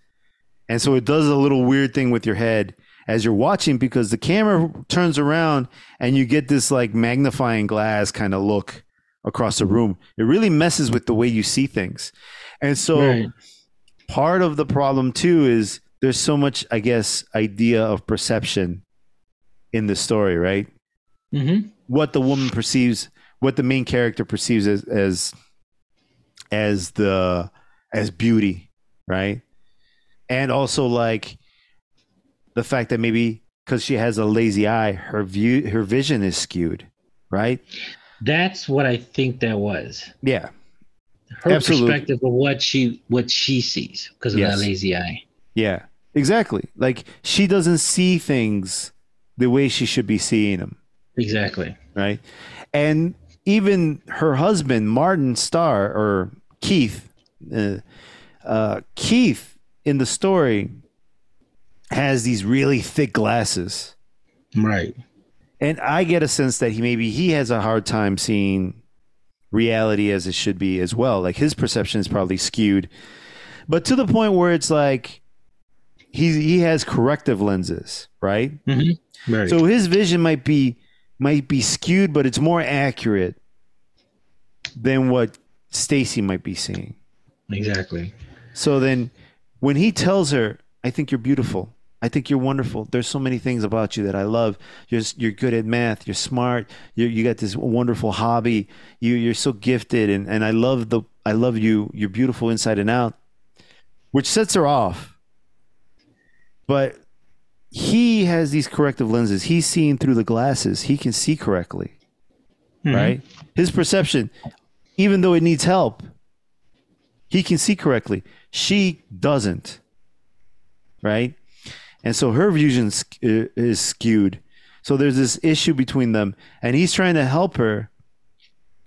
And so it does a little weird thing with your head as you're watching because the camera turns around and you get this like magnifying glass kind of look across the room. It really messes with the way you see things. And so Right. part of the problem too is there's so much, I guess, idea of perception in the story, right? Mm-hmm. What the woman perceives, what the main character perceives as as as the as beauty, right? And also like the fact that maybe because she has a lazy eye, her view her vision is skewed, right? That's what I think that was. Yeah. Her Absolutely. perspective of what she what she sees because of Yes. that lazy eye. Yeah, exactly. Like she doesn't see things the way she should be seeing them, Exactly. right? And even her husband, Martin Starr or Keith, uh, uh, Keith in the story has these really thick glasses, Right. and I get a sense that he maybe he has a hard time seeing reality as it should be as well. Like his perception is probably skewed, but to the point where it's like he he has corrective lenses, right? Mm-hmm. Right. So his vision might be might be skewed, but it's more accurate than what Stacy might be seeing. exactly. So then when he tells her, I think you're beautiful. I think you're wonderful. There's so many things about you that I love. You're you're good at math. You're smart. You you got this wonderful hobby. You you're so gifted, and and I love the I love you. You're beautiful inside and out, which sets her off. But he has these corrective lenses. He's seeing through the glasses. He can see correctly, Mhm. right? His perception, even though it needs help, he can see correctly. She doesn't, right? And so her vision is, is skewed. So there's this issue between them, and he's trying to help her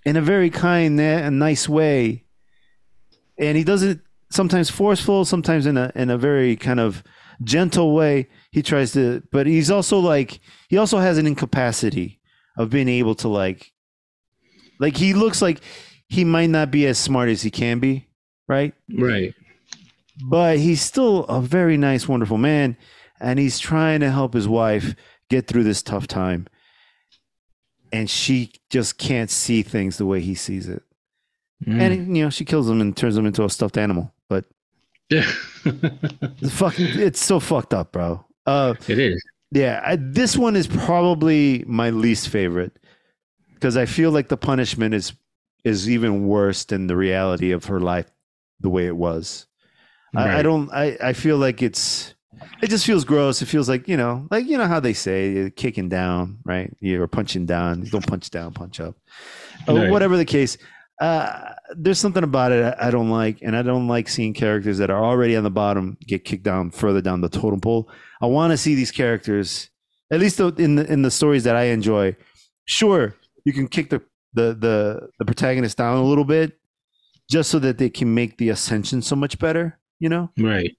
in a very kind and nice way. And he does it sometimes forceful, sometimes in a in a very kind of gentle way. He tries to, but he's also like he also has an incapacity of being able to like, like he looks like he might not be as smart as he can be, right? Right. but he's still a very nice, wonderful man, and he's trying to help his wife get through this tough time. And she just can't see things the way he sees it. Mm. And you know, she kills him and turns him into a stuffed animal. But it's fucking, it's so fucked up, bro. Uh, it is. yeah, I, this one is probably my least favorite because I feel like the punishment is is even worse than the reality of her life, the way it was. I, I don't. I, I feel like it's. It just feels gross. It feels like you know, like you know how they say you're kicking down, right? You're punching down. Don't punch down, punch up, Right. whatever the case. Uh, there's something about it I don't like, and I don't like seeing characters that are already on the bottom get kicked down further down the totem pole. I want to see these characters, at least in the in the stories that I enjoy. Sure, you can kick the the the the protagonist down a little bit, just so that they can make the ascension so much better. You know, Right.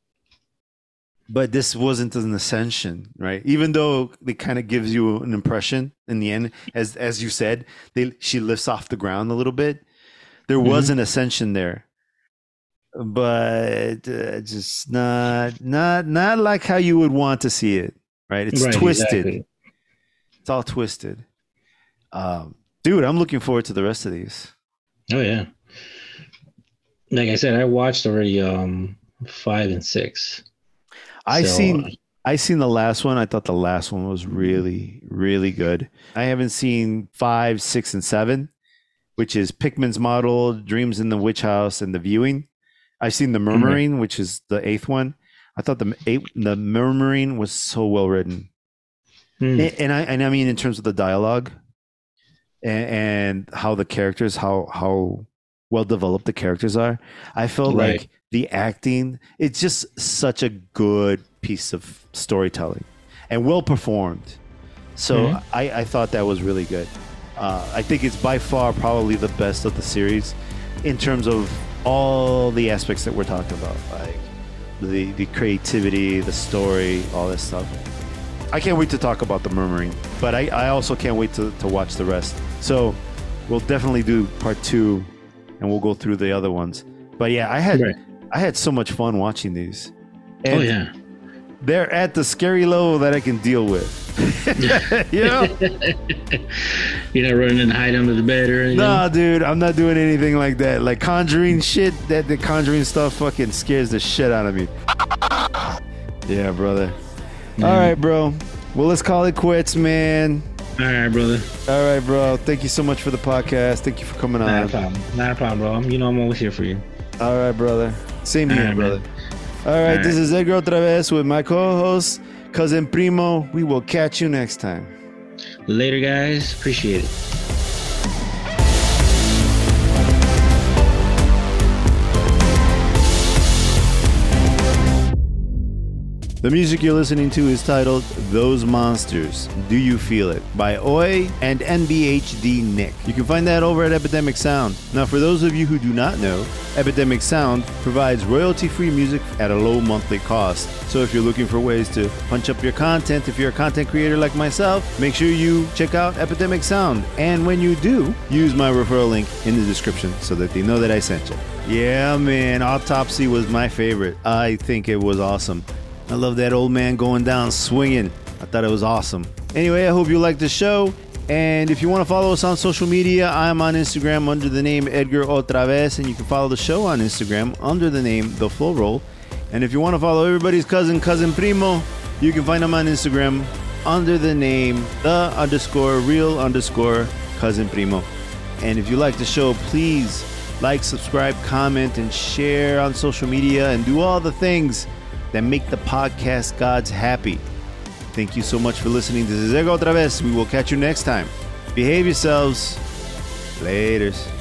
but this wasn't an ascension, right? Even though it kind of gives you an impression in the end, as as you said, they she lifts off the ground a little bit. There was an ascension there, but uh, just not not not like how you would want to see it, right? It's Right, twisted. exactly. It's all twisted. Um, dude, I'm looking forward to the rest of these. Oh yeah. Like I said, I watched already um five and six. I So, seen I seen the last one. I thought the last one was really, really good. I haven't seen five, six, and seven, which is Pickman's Model, Dreams in the Witch House, and The Viewing. I've seen The Murmuring, which is the eighth one. I thought the eight, the Murmuring was so well written, hmm, and, and I and I mean in terms of the dialogue, and, and how the characters, how how well developed the characters are. I felt Right. like the acting, it's just such a good piece of storytelling and well performed. So Mhm. I, I thought that was really good. Uh, I think it's by far probably the best of the series in terms of all the aspects that we're talking about, like the the creativity, the story, all this stuff. I can't wait to talk about the murmuring, but I, I also can't wait to, to watch the rest. So we'll definitely do part two and we'll go through the other ones. But yeah, I had Right. I had so much fun watching these. oh yeah. They're at the scary level that I can deal with. you know? You're not running and hide under the bed or anything. Nah, dude, I'm not doing anything like that. Like conjuring shit, that the conjuring stuff fucking scares the shit out of me. Yeah, brother. All right, bro. Well, let's call it quits, man. All right, brother. All right, bro. Thank you so much for the podcast. Thank you for coming Not a on. problem. Not a problem, bro. You know I'm always here for you. All right, brother. Same All here, right, brother. man. All right, All this is Edgar OtraVez with my co-host, cousin Primo. We will catch you next time. Later, guys. Appreciate it. The music you're listening to is titled Those Monsters. Do You Feel It? by Ooyy and NBHD Nick. You can find that over at Epidemic Sound. Now, for those of you who do not know, Epidemic Sound provides royalty free music at a low monthly cost. So, if you're looking for ways to punch up your content, if you're a content creator like myself, make sure you check out Epidemic Sound. And when you do, use my referral link in the description so that they know that I sent you. Yeah, man, Autopsy was my favorite. I think it was awesome. I love that old man going down swinging. I thought it was awesome. Anyway, I hope you liked the show. And if you want to follow us on social media, I'm on Instagram under the name Edgar OtraVez, and you can follow the show on Instagram under the name The Flow Roll. And if you want to follow everybody's cousin, Cousin Primo, you can find him on Instagram under the name The underscore Real underscore Cousin Primo. And if you like the show, please like, subscribe, comment, and share on social media and do all the things that make the podcast gods happy. Thank you so much for listening. This is Ego OtraVez. We will catch you next time. Behave yourselves. Laters.